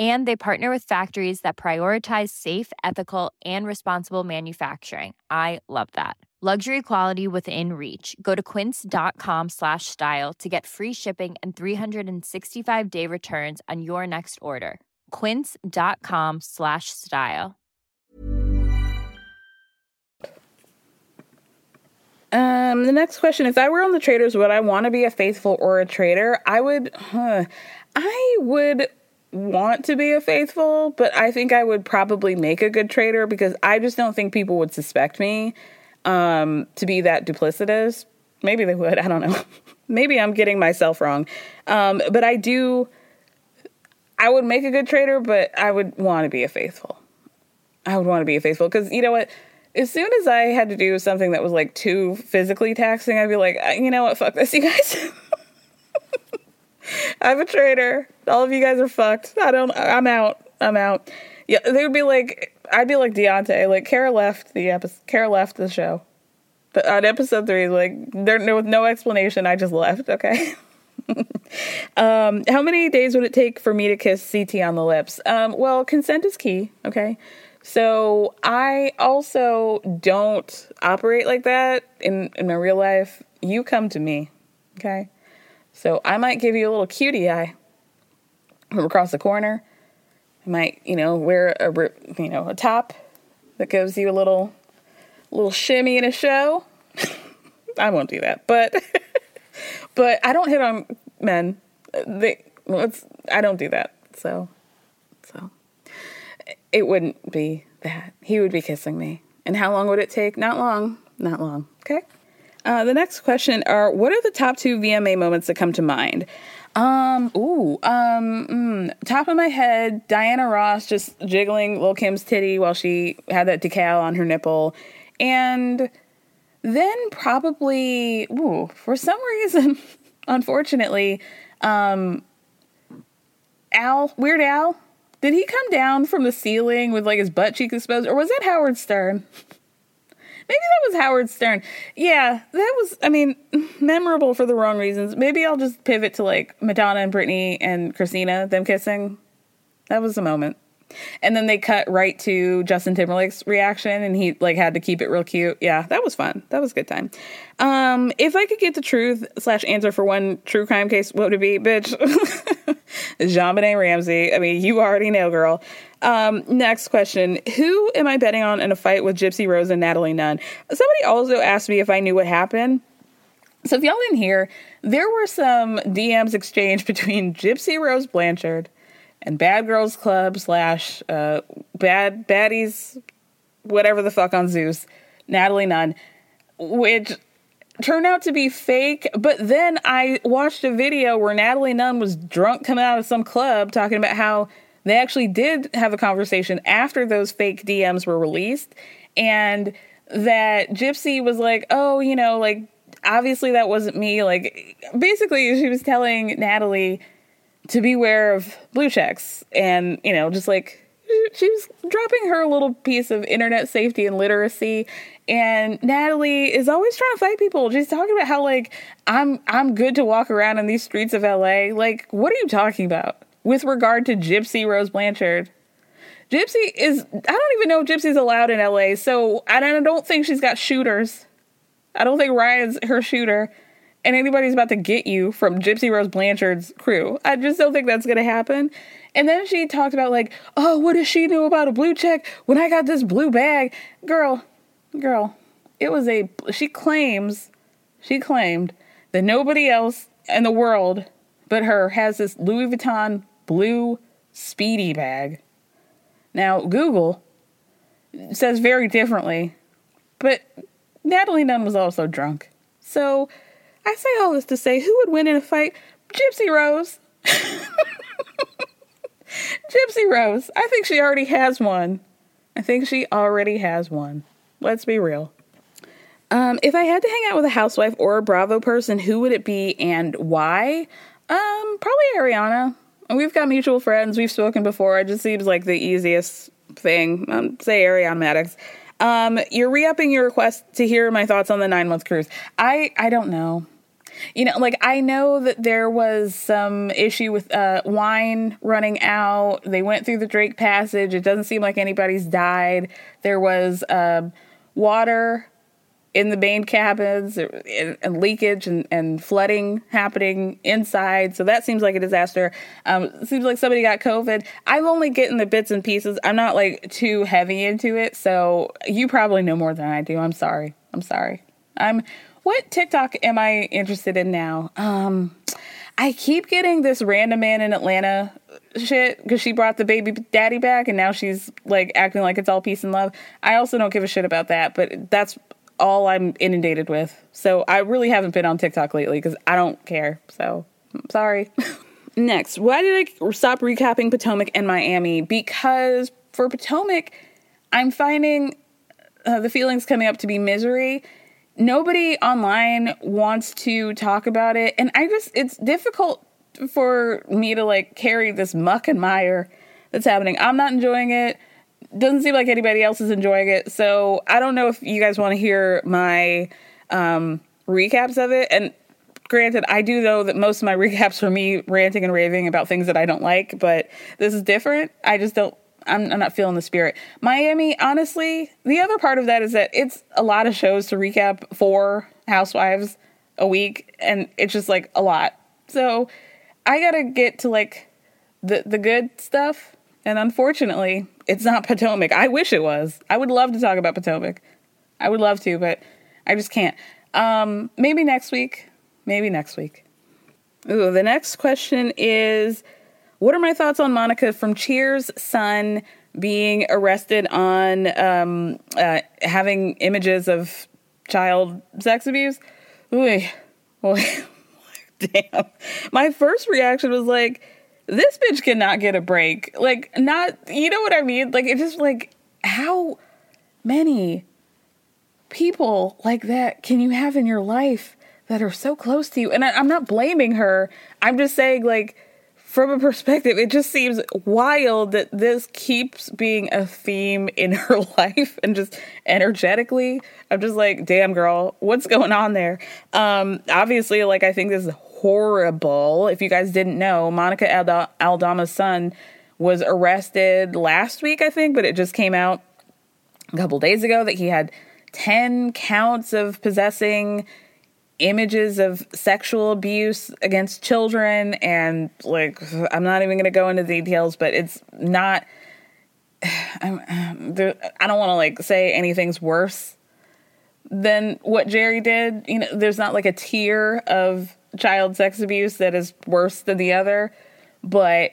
and they partner with factories that prioritize safe ethical and responsible manufacturing. I love that. Luxury quality within reach. Go to quince.com slash style to get free shipping and 365 day returns on your next order. quince.com slash style. Um the next question if i were on the traitors would i want to be a faithful or a traitor? I would huh, i would want to be a faithful, but I think I would probably make a good traitor because I just don't think people would suspect me um, to be that duplicitous. Maybe they would. I don't know. Maybe I'm getting myself wrong. Um, but I do, I would make a good traitor, but I would want to be a faithful. I would want to be a faithful because you know what? As soon as I had to do something that was like too physically taxing, I'd be like, you know what? Fuck this, you guys. I'm a traitor. All of you guys are fucked. I don't. I'm out. I'm out. Yeah, they would be like, I'd be like Deontay. Like Kara left the episode. Kara left the show. But on episode three, like there no with no explanation. I just left. Okay. um, how many days would it take for me to kiss CT on the lips? Um, well, consent is key. Okay. So I also don't operate like that in in my real life. You come to me. Okay. So I might give you a little cutie eye from across the corner. I might, you know, wear a you know a top that gives you a little little shimmy in a show. I won't do that, but but I don't hit on men. They, I don't do that. So so it wouldn't be that. He would be kissing me. And how long would it take? Not long. Not long. Okay. Uh, the next question are what are the top two VMA moments that come to mind? Um, ooh, um, mm, top of my head, Diana Ross just jiggling Lil Kim's titty while she had that decal on her nipple. And then probably, ooh, for some reason, unfortunately, um, Al, Weird Al, did he come down from the ceiling with like his butt cheek exposed, or was that Howard Stern? Maybe that was Howard Stern. Yeah, that was, I mean, memorable for the wrong reasons. Maybe I'll just pivot to like Madonna and Britney and Christina, them kissing. That was the moment. And then they cut right to Justin Timberlake's reaction and he like had to keep it real cute. Yeah, that was fun. That was a good time. Um, if I could get the truth slash answer for one true crime case, what would it be? Bitch. JonBenét Ramsey. I mean, you already know, girl. Um, next question. Who am I betting on in a fight with Gypsy Rose and Natalie Nunn? Somebody also asked me if I knew what happened. So if y'all didn't hear, there were some DMs exchanged between Gypsy Rose Blanchard and Bad Girls Club slash uh, Bad Baddies, whatever the fuck on Zeus, Natalie Nunn, which turned out to be fake. But then I watched a video where Natalie Nunn was drunk coming out of some club talking about how they actually did have a conversation after those fake DMs were released, and that Gypsy was like, "Oh, you know, like obviously that wasn't me." Like basically, she was telling Natalie to beware of blue checks, and you know, just like she was dropping her little piece of internet safety and literacy and Natalie is always trying to fight people. She's talking about how like I'm I'm good to walk around in these streets of LA. Like what are you talking about? With regard to Gypsy Rose Blanchard. Gypsy is, I don't even know if Gypsy's allowed in LA, so I don't think she's got shooters. I don't think Ryan's her shooter, and anybody's about to get you from Gypsy Rose Blanchard's crew. I just don't think that's gonna happen. And then she talked about, like, oh, what does she know about a blue check when I got this blue bag? Girl, girl, it was a, she claims, she claimed that nobody else in the world but her has this Louis Vuitton blue speedy bag. Now, Google says very differently, but Natalie Nunn was also drunk. So I say all this to say who would win in a fight? Gypsy Rose. Gypsy Rose. I think she already has one. I think she already has one. Let's be real. Um, if I had to hang out with a housewife or a Bravo person, who would it be and why? Um, probably Ariana we've got mutual friends. We've spoken before. It just seems like the easiest thing. Um, say Madix. Um, you're re-upping your request to hear my thoughts on the nine month cruise. I I don't know. You know, like I know that there was some issue with uh, wine running out. They went through the Drake Passage. It doesn't seem like anybody's died. There was um, water in the main cabins and, and leakage and, and, flooding happening inside. So that seems like a disaster. Um, seems like somebody got COVID. I'm only getting the bits and pieces. I'm not like too heavy into it. So you probably know more than I do. I'm sorry. I'm sorry. I'm what TikTok am I interested in now? Um, I keep getting this random man in Atlanta shit because she brought the baby daddy back and now she's like acting like it's all peace and love. I also don't give a shit about that, but that's all I'm inundated with. So I really haven't been on TikTok lately because I don't care. So I'm sorry. Next, why did I stop recapping Potomac and Miami? Because for Potomac, I'm finding uh, the feelings coming up to be misery. Nobody online wants to talk about it. And I just, it's difficult for me to like carry this muck and mire that's happening. I'm not enjoying it doesn't seem like anybody else is enjoying it. So I don't know if you guys want to hear my um, recaps of it. And granted, I do know that most of my recaps are me ranting and raving about things that I don't like, but this is different. I just don't. I'm, I'm not feeling the spirit. Miami, honestly, the other part of that is that it's a lot of shows to recap for Housewives a week, and it's just like a lot. So I gotta get to like the the good stuff, and unfortunately, it's not Potomac. I wish it was. I would love to talk about Potomac. I would love to, but I just can't. Um, maybe next week. Maybe next week. Ooh, the next question is What are my thoughts on Monica from Cheers' son being arrested on um, uh, having images of child sex abuse? Ooh, boy, damn. My first reaction was like, this bitch cannot get a break. Like, not, you know what I mean? Like, it's just like, how many people like that can you have in your life that are so close to you? And I, I'm not blaming her. I'm just saying, like, from a perspective, it just seems wild that this keeps being a theme in her life and just energetically. I'm just like, damn, girl, what's going on there? Um, obviously, like, I think this is horrible. If you guys didn't know, Monica Aldama's son was arrested last week, I think, but it just came out a couple days ago that he had 10 counts of possessing images of sexual abuse against children and like I'm not even going to go into details, but it's not I'm, there, I don't want to like say anything's worse than what Jerry did. You know, there's not like a tier of child sex abuse that is worse than the other, but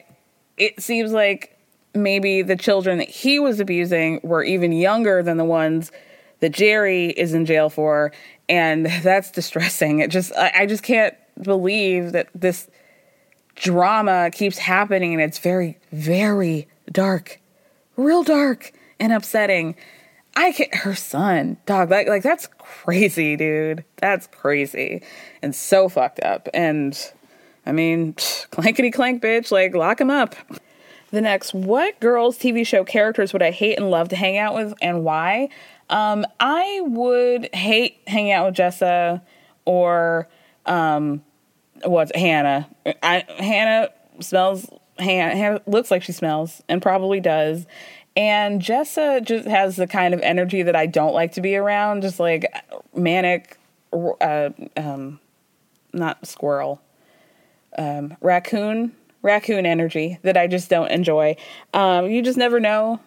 it seems like maybe the children that he was abusing were even younger than the ones that Jerry is in jail for, and that's distressing. It just I, I just can't believe that this drama keeps happening and it's very, very dark. Real dark and upsetting. I can her son, dog, like like that's crazy, dude. That's crazy. And so fucked up. And I mean, clankety clank bitch, like lock him up. The next, what girls TV show characters would I hate and love to hang out with and why? Um, I would hate hanging out with Jessa or um, what's Hannah. I, Hannah smells. Hannah, Hannah looks like she smells and probably does. And Jessa just has the kind of energy that I don't like to be around, just like manic, uh, um, not squirrel, um, raccoon, raccoon energy that I just don't enjoy. Um, you just never know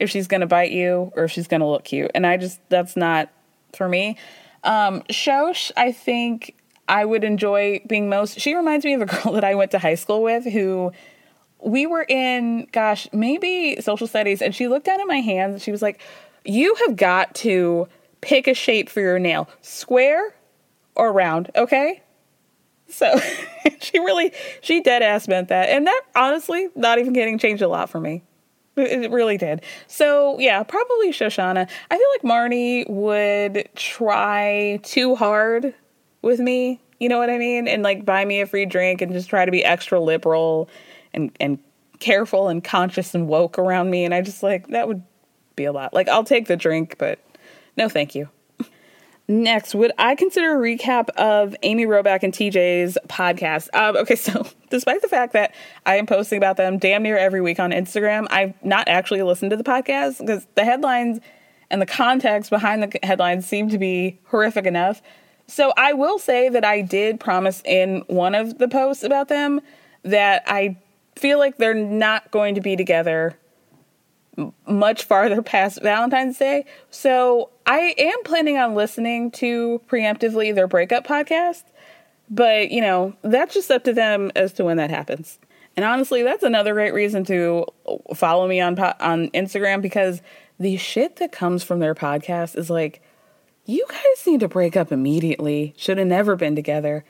if she's gonna bite you or if she's gonna look cute, and I just that's not for me. Um, Shosh, I think I would enjoy being most. She reminds me of a girl that I went to high school with who we were in, gosh, maybe social studies, and she looked down at my hands and she was like, You have got to pick a shape for your nail square or round, okay? So she really, she dead ass meant that. And that honestly, not even getting changed a lot for me. It really did. So yeah, probably Shoshana. I feel like Marnie would try too hard with me. You know what I mean? And like buy me a free drink and just try to be extra liberal and and careful and conscious and woke around me. And I just like that would be a lot. Like I'll take the drink, but no, thank you. Next, would I consider a recap of Amy Robach and TJ's podcast? Um, okay, so despite the fact that I am posting about them damn near every week on Instagram, I've not actually listened to the podcast because the headlines and the context behind the headlines seem to be horrific enough. So I will say that I did promise in one of the posts about them that I feel like they're not going to be together much farther past Valentine's Day. So I am planning on listening to preemptively their breakup podcast, but you know, that's just up to them as to when that happens. And honestly, that's another great reason to follow me on on Instagram because the shit that comes from their podcast is like you guys need to break up immediately. Should have never been together.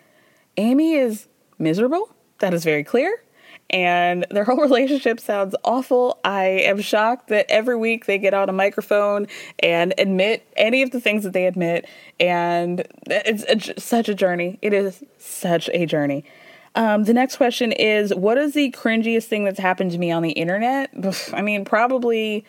Amy is miserable. That is very clear and their whole relationship sounds awful. I am shocked that every week they get on a microphone and admit any of the things that they admit, and it's such a journey. It is such a journey. Um, the next question is What is the cringiest thing that's happened to me on the internet? I mean, probably.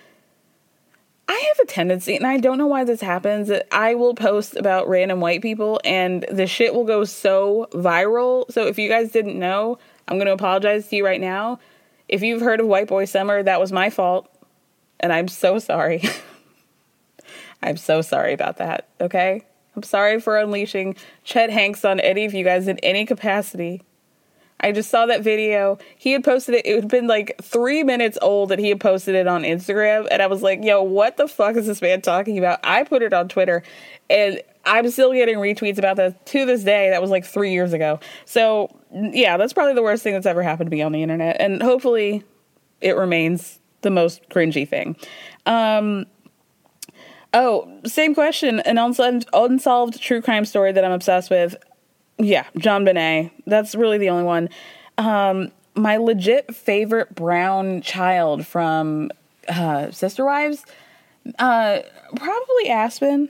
I have a tendency, and I don't know why this happens, that I will post about random white people and the shit will go so viral. So if you guys didn't know, I'm going to apologize to you right now. If you've heard of White Boy Summer, that was my fault. And I'm so sorry. I'm so sorry about that, okay? I'm sorry for unleashing Chet Hanks on any of you guys in any capacity. I just saw that video. He had posted it. It had been like three minutes old that he had posted it on Instagram. And I was like, yo, what the fuck is this man talking about? I put it on Twitter and I'm still getting retweets about that to this day. That was like three years ago. So, yeah, that's probably the worst thing that's ever happened to me on the internet. And hopefully it remains the most cringy thing. Um, oh, same question. An unsolved, unsolved true crime story that I'm obsessed with. Yeah, JonBenét. That's really the only one. Um, my legit favorite brown child from uh, Sister Wives. Uh, probably Aspyn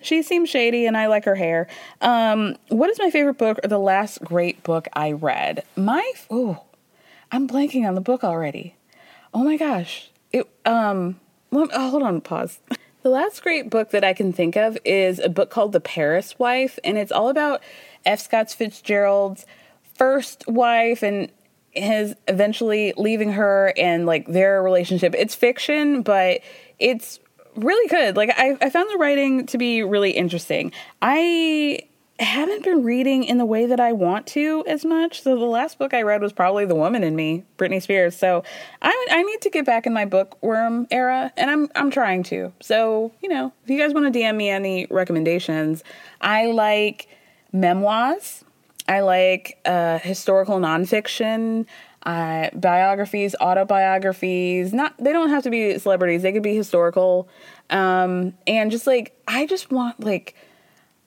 she seems shady and I like her hair. Um, what is my favorite book or the last great book I read? My oh, I'm blanking on the book already. Oh my gosh. It um oh, hold on, pause. The last great book that I can think of is a book called The Paris Wife, and it's all about F. Scott Fitzgerald's first wife and his eventually leaving her and like their relationship. It's fiction, but it's really good. Like I, I found the writing to be really interesting. I haven't been reading in the way that I want to as much. So the last book I read was probably The Woman in Me, Britney Spears. So I I need to get back in my bookworm era, and I'm I'm trying to. So you know, if you guys want to DM me any recommendations, I like memoirs. I like uh, historical nonfiction. Uh, biographies, autobiographies. Not they don't have to be celebrities. They could be historical. Um, and just like I just want like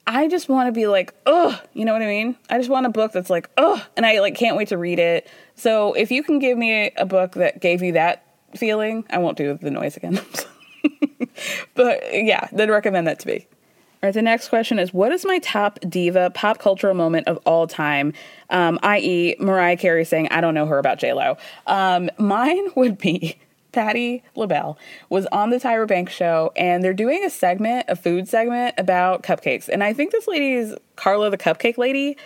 I just want to be like, ugh, you know what I mean? I just want a book that's like, ugh, and I like can't wait to read it. So if you can give me a book that gave you that feeling, I won't do the noise again. but yeah, then recommend that to me. All right, the next question is What is my top diva pop cultural moment of all time? Um, i.e., Mariah Carey saying, I don't know her about JLo. Um, mine would be Patti LaBelle was on the Tyra Banks show, and they're doing a segment, a food segment about cupcakes. And I think this lady is Carla, the cupcake lady.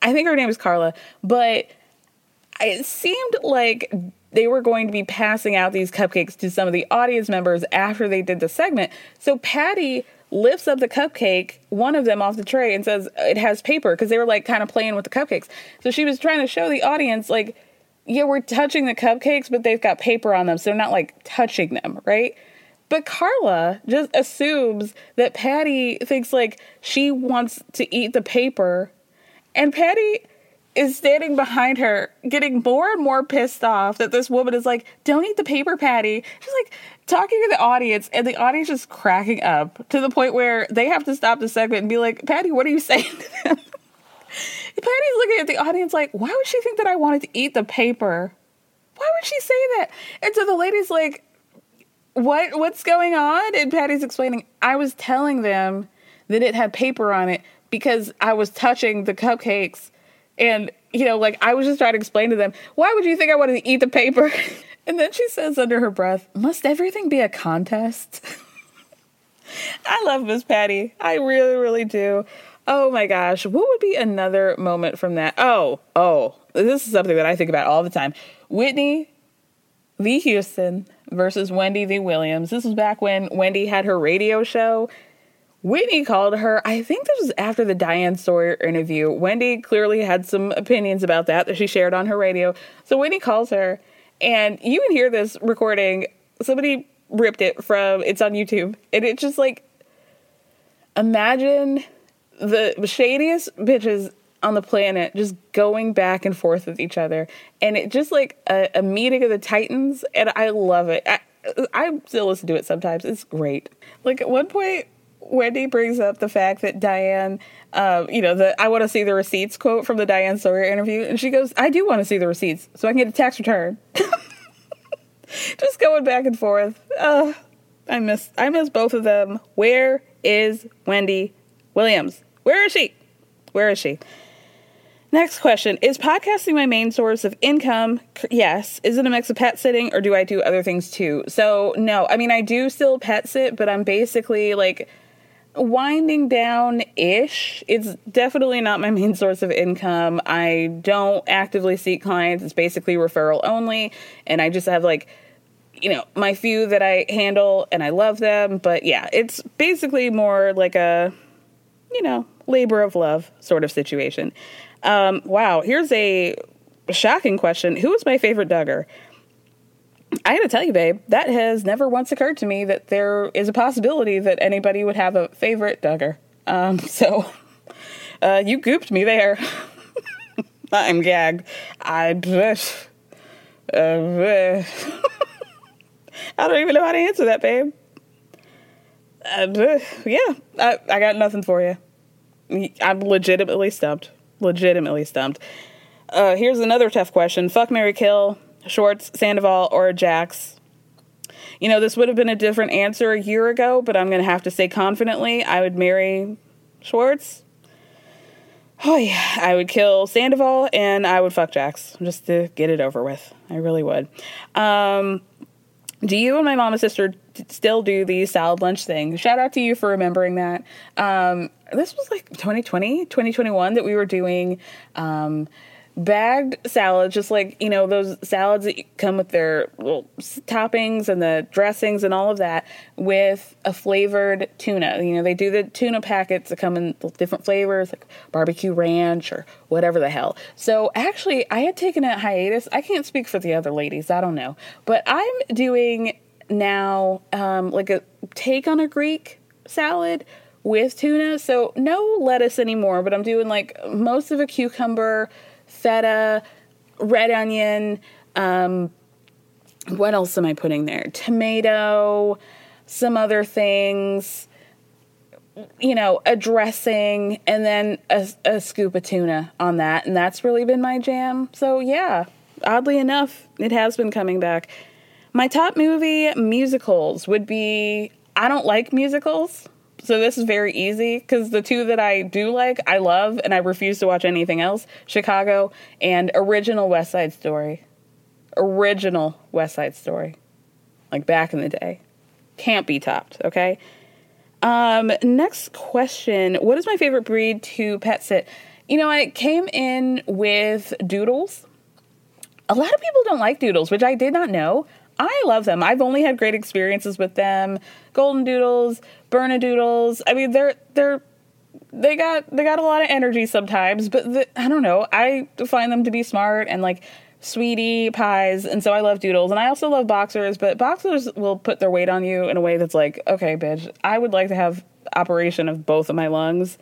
I think her name is Carla, but it seemed like they were going to be passing out these cupcakes to some of the audience members after they did the segment. So Patti lifts up the cupcake, one of them off the tray, and says it has paper because they were like kind of playing with the cupcakes. So she was trying to show the audience, like, yeah, we're touching the cupcakes, but they've got paper on them, so they're not like touching them, right? But Carla just assumes that Patti thinks like she wants to eat the paper, and Patti is standing behind her, getting more and more pissed off that this woman is like, "Don't eat the paper, Patti. She's like talking to the audience, and the audience is cracking up to the point where they have to stop the segment and be like, Patti, what are you saying to them?" Patti's looking at the audience like, why would she think that I wanted to eat the paper? Why would she say that? And so the lady's like, what what's going on? And Patti's explaining, I was telling them that it had paper on it because I was touching the cupcakes and you know, like I was just trying to explain to them, why would you think I wanted to eat the paper? and then she says under her breath, must everything be a contest? I love Miss Patti. I really, really do. Oh my gosh, what would be another moment from that? Oh, oh, this is something that I think about all the time. Whitney v. Houston versus Wendy v. Williams. This was back when Wendy had her radio show. Whitney called her, I think this was after the Diane Sawyer interview. Wendy clearly had some opinions about that that she shared on her radio. So Whitney calls her, and you can hear this recording. Somebody ripped it from, it's on YouTube. And it's just like, imagine the shadiest bitches on the planet just going back and forth with each other and it just like a, a meeting of the titans and i love it I, I still listen to it sometimes it's great like at one point wendy brings up the fact that diane um, you know the i want to see the receipts quote from the diane sawyer interview and she goes i do want to see the receipts so i can get a tax return just going back and forth uh, i miss i miss both of them where is wendy williams where is she? Where is she? Next question Is podcasting my main source of income? Yes. Is it a mix of pet sitting or do I do other things too? So, no. I mean, I do still pet sit, but I'm basically like winding down ish. It's definitely not my main source of income. I don't actively seek clients, it's basically referral only. And I just have like, you know, my few that I handle and I love them. But yeah, it's basically more like a, you know, labor of love sort of situation. Um, wow, here's a shocking question. Who is my favorite Duggar? I gotta tell you, babe, that has never once occurred to me that there is a possibility that anybody would have a favorite Duggar. Um, so, uh, you gooped me there. I'm gagged. I. Uh, uh, I don't even know how to answer that, babe. Uh, yeah, I, I got nothing for you. I'm legitimately stumped. Legitimately stumped. Uh, here's another tough question. Fuck Mary Kill, Schwartz, Sandoval, or Jax. You know, this would have been a different answer a year ago, but I'm going to have to say confidently I would marry Schwartz. Oh, yeah. I would kill Sandoval and I would fuck Jax just to get it over with. I really would. Um, do you and my mom and sister still do the salad lunch thing? Shout out to you for remembering that. Um, this was like 2020, 2021 that we were doing um, bagged salads, just like, you know, those salads that come with their little toppings and the dressings and all of that, with a flavored tuna. You know, they do the tuna packets that come in different flavors, like barbecue ranch or whatever the hell. So actually, I had taken a hiatus. I can't speak for the other ladies, I don't know. But I'm doing now um, like a take on a Greek salad with tuna. So no lettuce anymore, but I'm doing like most of a cucumber feta, red onion. Um, what else am I putting there? Tomato, some other things, you know, a dressing, and then a, a scoop of tuna on that. And that's really been my jam. So, yeah, oddly enough, it has been coming back. My top movie musicals would be I don't like musicals. So this is very easy because the two that I do like, I love, and I refuse to watch anything else Chicago and original West Side Story. Original West Side Story. Like back in the day. Can't be topped, okay? Um, next question What is my favorite breed to pet sit? You know, I came in with doodles. A lot of people don't like doodles, which I did not know. I love them. I've only had great experiences with them. Golden doodles, Bernedoodles. I mean, they're they're they got they got a lot of energy sometimes, but the, I don't know. I find them to be smart and like sweetie pies, and so I love doodles, and I also love boxers. But boxers will put their weight on you in a way that's like, okay, bitch, I would like to have operation of both of my lungs,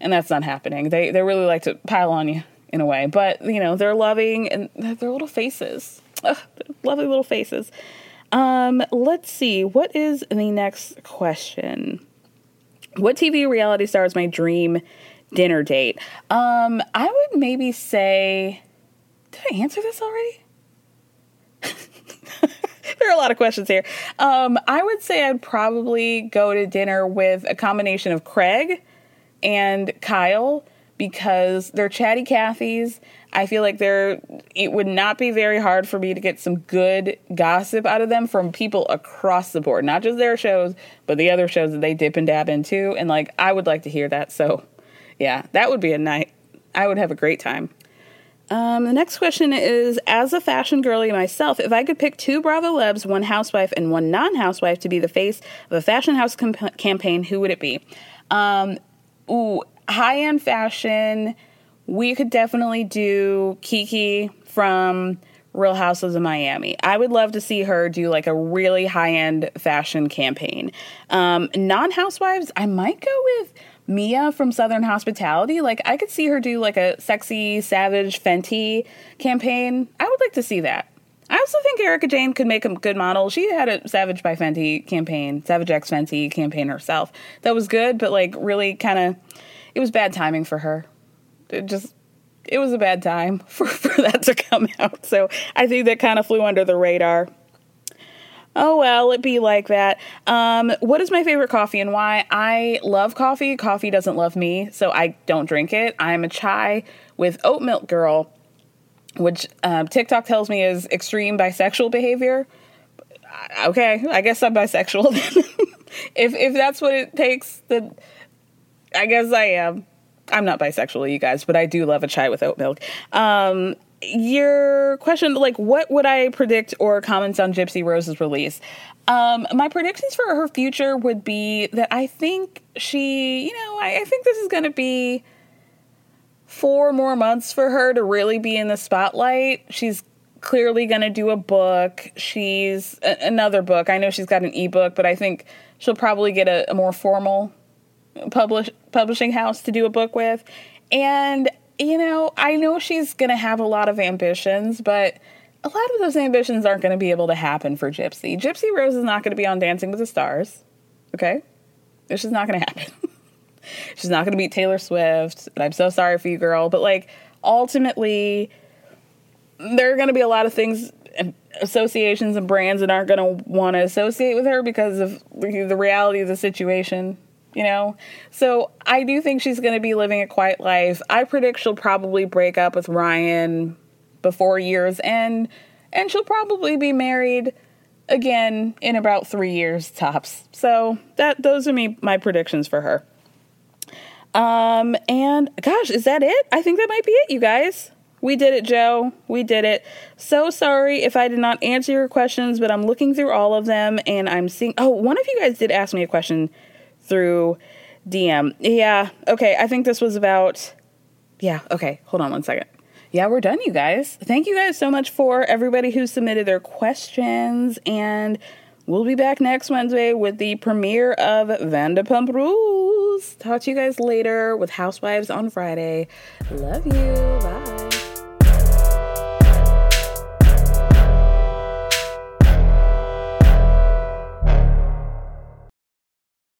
and that's not happening. They they really like to pile on you in a way, but you know they're loving and their little faces, Lovely little faces. Um, let's see. What is the next question? What TV reality star is my dream dinner date? Um, I would maybe say. Did I answer this already? there are a lot of questions here. Um, I would say I'd probably go to dinner with a combination of Craig and Kyle because they're chatty Cathys I feel like there it would not be very hard for me to get some good gossip out of them from people across the board, not just their shows, but the other shows that they dip and dab into. And like I would like to hear that. So yeah, that would be a night. I would have a great time. Um, the next question is As a fashion girly myself, if I could pick two Bravo Lebs, one housewife and one non housewife, to be the face of a fashion house comp- campaign, who would it be? Um, ooh, high end fashion we could definitely do Kiki from Real Houses of Miami. I would love to see her do like a really high end fashion campaign. Um, non housewives, I might go with Mia from Southern Hospitality. Like, I could see her do like a sexy, savage Fenty campaign. I would like to see that. I also think Erika Jayne could make a good model. She had a Savage by Fenty campaign, Savage X Fenty campaign herself. That was good, but like really kind of, it was bad timing for her it just it was a bad time for, for that to come out. So I think that kind of flew under the radar. Oh well, it be like that. Um, what is my favorite coffee and why? I love coffee. Coffee doesn't love me, so I don't drink it. I'm a chai with oat milk girl, which um, TikTok tells me is extreme bisexual behavior. Okay, I guess I'm bisexual. if if that's what it takes, then I guess I am. I'm not bisexual, you guys, but I do love a chai with oat milk. Um, your question, like, what would I predict or comments on Gypsy Rose's release? Um, my predictions for her future would be that I think she, you know, I, I think this is going to be four more months for her to really be in the spotlight. She's clearly going to do a book. She's a, another book. I know she's got an ebook, but I think she'll probably get a, a more formal publish publishing house to do a book with. And you know, I know she's going to have a lot of ambitions, but a lot of those ambitions aren't going to be able to happen for Gypsy. Gypsy Rose is not going to be on Dancing with the Stars. Okay? This is not going to happen. she's not going to beat Taylor Swift. And I'm so sorry for you, girl. But like, ultimately, there are going to be a lot of things associations and brands that aren't going to want to associate with her because of the reality of the situation you know? So I do think she's going to be living a quiet life. I predict she'll probably break up with Ryan before year's end, and she'll probably be married again in about three years tops. So that those are me my predictions for her. Um, and gosh, is that it? I think that might be it, you guys. We did it, Joe. We did it. So sorry if I did not answer your questions, but I'm looking through all of them and I'm seeing. Oh, one of you guys did ask me a question through DM. Yeah, okay. I think this was about. Yeah, okay. Hold on one second. Yeah, we're done, you guys. Thank you guys so much for everybody who submitted their questions. And we'll be back next Wednesday with the premiere of Vanderpump Rules. Talk to you guys later with Housewives on Friday. Love you. Bye.